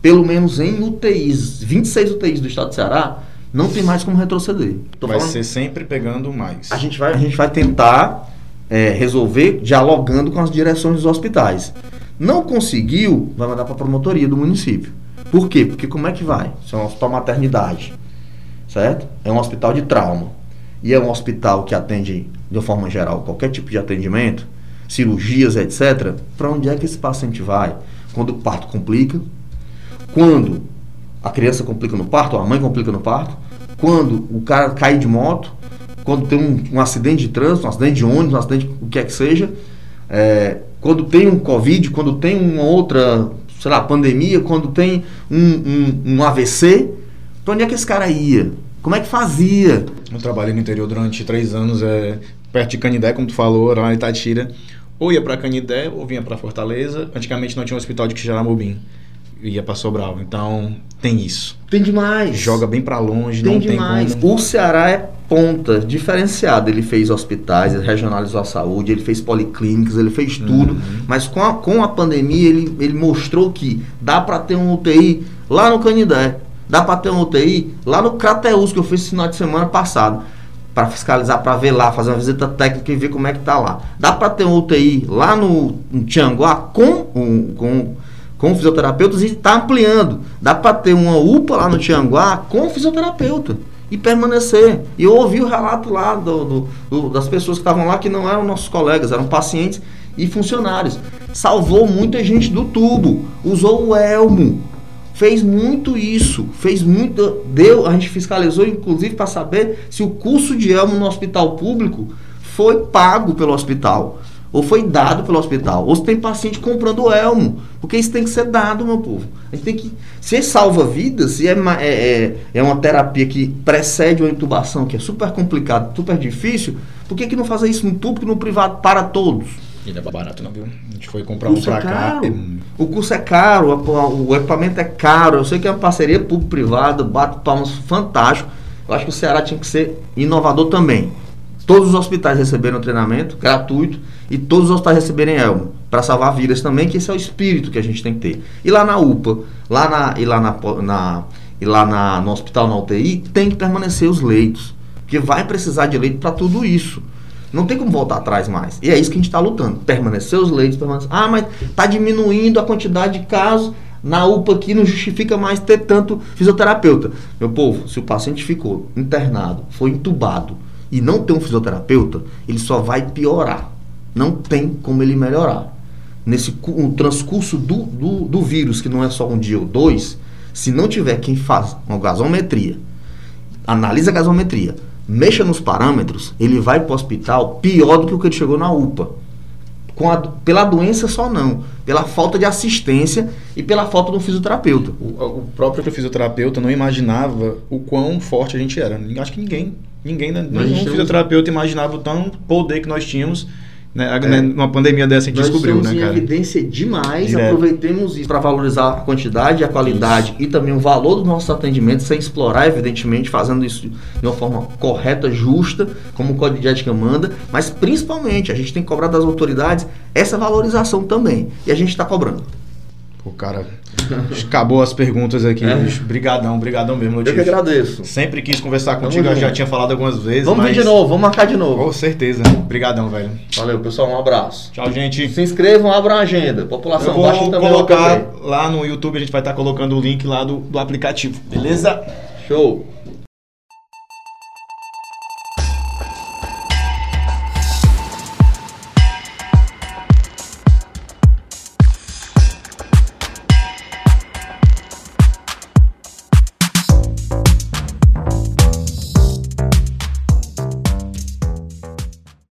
B: Pelo menos em UTIs, 26 UTIs do Estado do Ceará, não tem mais como retroceder.
A: Tô vai falando, ser sempre pegando mais.
B: A gente vai, a gente vai tentar é, resolver dialogando com as direções dos hospitais. Não conseguiu, vai mandar para a promotoria do município. Por quê? Porque como é que vai? Isso é um hospital maternidade, certo? É um hospital de trauma. E é um hospital que atende, de forma geral, qualquer tipo de atendimento, cirurgias, etc. Para onde é que esse paciente vai? Quando o parto complica, quando a criança complica no parto, ou a mãe complica no parto, quando o cara cai de moto, quando tem um, um acidente de trânsito, um acidente de ônibus, um acidente, o que é que seja, é, quando tem um Covid, quando tem uma outra, sei lá, pandemia, quando tem um, um, um AVC, para onde é que esse cara ia? Como é que fazia?
A: Eu trabalhei no interior durante três anos, é, perto de Canidé, como tu falou, lá em Itatira. Ou ia para Canidé ou vinha para Fortaleza. Antigamente não tinha um hospital de Quixaramobim ia para Sobral. Então, tem isso.
B: Tem demais.
A: Joga bem para longe,
B: tem
A: não
B: demais.
A: tem como...
B: O Ceará é ponta, diferenciado. Ele fez hospitais, ele regionalizou a saúde, ele fez policlínicas, ele fez tudo. Uhum. Mas com a, com a pandemia, ele, ele mostrou que dá para ter um UTI lá no Canidé. Dá para ter um UTI lá no Crateus, que eu fiz esse final de semana passado. Para fiscalizar, para ver lá, fazer uma visita técnica e ver como é que tá lá. Dá para ter um UTI lá no, no Tianguá com, um, com com fisioterapeutas e está ampliando. Dá para ter uma UPA lá no Tianguá com fisioterapeuta e permanecer. E eu ouvi o relato lá do, do, do, das pessoas que estavam lá que não eram nossos colegas, eram pacientes e funcionários. Salvou muita gente do tubo, usou o elmo, fez muito isso, fez muito, deu, a gente fiscalizou inclusive para saber se o curso de elmo no hospital público foi pago pelo hospital. Ou foi dado pelo hospital, ou se tem paciente comprando o elmo, porque isso tem que ser dado, meu povo. A gente tem que, se salva vidas, se é, é, é, é uma terapia que precede uma intubação, que é super complicado, super difícil, por que, que não fazer isso no público e no privado para todos?
A: E não é barato não, viu? A gente foi comprar um pra é cá.
B: O curso é caro, o equipamento é caro. Eu sei que é uma parceria público-privada, bato palmas fantástico. Eu acho que o Ceará tinha que ser inovador também. Todos os hospitais receberam treinamento gratuito e todos os hospitais receberem elmo para salvar vidas também, que esse é o espírito que a gente tem que ter. E lá na UPA, lá na e lá na, na e lá na, no hospital na UTI tem que permanecer os leitos, porque vai precisar de leito para tudo isso. Não tem como voltar atrás mais. E é isso que a gente está lutando. Permanecer os leitos, permanecer. Ah, mas está diminuindo a quantidade de casos. Na UPA aqui não justifica mais ter tanto fisioterapeuta. Meu povo, se o paciente ficou internado, foi entubado e não tem um fisioterapeuta, ele só vai piorar. Não tem como ele melhorar. Nesse um transcurso do, do, do vírus, que não é só um dia ou dois, se não tiver quem faz uma gasometria, analisa a gasometria, mexa nos parâmetros, ele vai para o hospital pior do que o que ele chegou na UPA. Com a, pela doença só não, pela falta de assistência e pela falta de um fisioterapeuta.
A: O, o próprio fisioterapeuta não imaginava o quão forte a gente era. Acho que ninguém, ninguém, nenhum fisioterapeuta imaginava o tão poder que nós tínhamos né, é. Numa pandemia dessa a gente Nós descobriu, né, cara?
B: evidência demais, Direto. aproveitemos isso para valorizar a quantidade, a qualidade isso. e também o valor dos nossos atendimentos, sem explorar, evidentemente, fazendo isso de uma forma correta, justa, como o Código de Ética manda, mas principalmente a gente tem que cobrar das autoridades essa valorização também, e a gente está cobrando.
A: O cara acabou as perguntas aqui, é. bicho. Brigadão, brigadão mesmo,
B: Eu que agradeço.
A: Sempre quis conversar contigo, eu já tinha falado algumas vezes.
B: Vamos mas... vir de novo, vamos marcar de novo.
A: Com certeza. Brigadão, velho.
B: Valeu, pessoal, um abraço.
A: Tchau, gente.
B: Se inscrevam, abram a agenda. População,
A: baixem também colocar lá no YouTube, a gente vai estar colocando o link lá do, do aplicativo, beleza?
B: Show.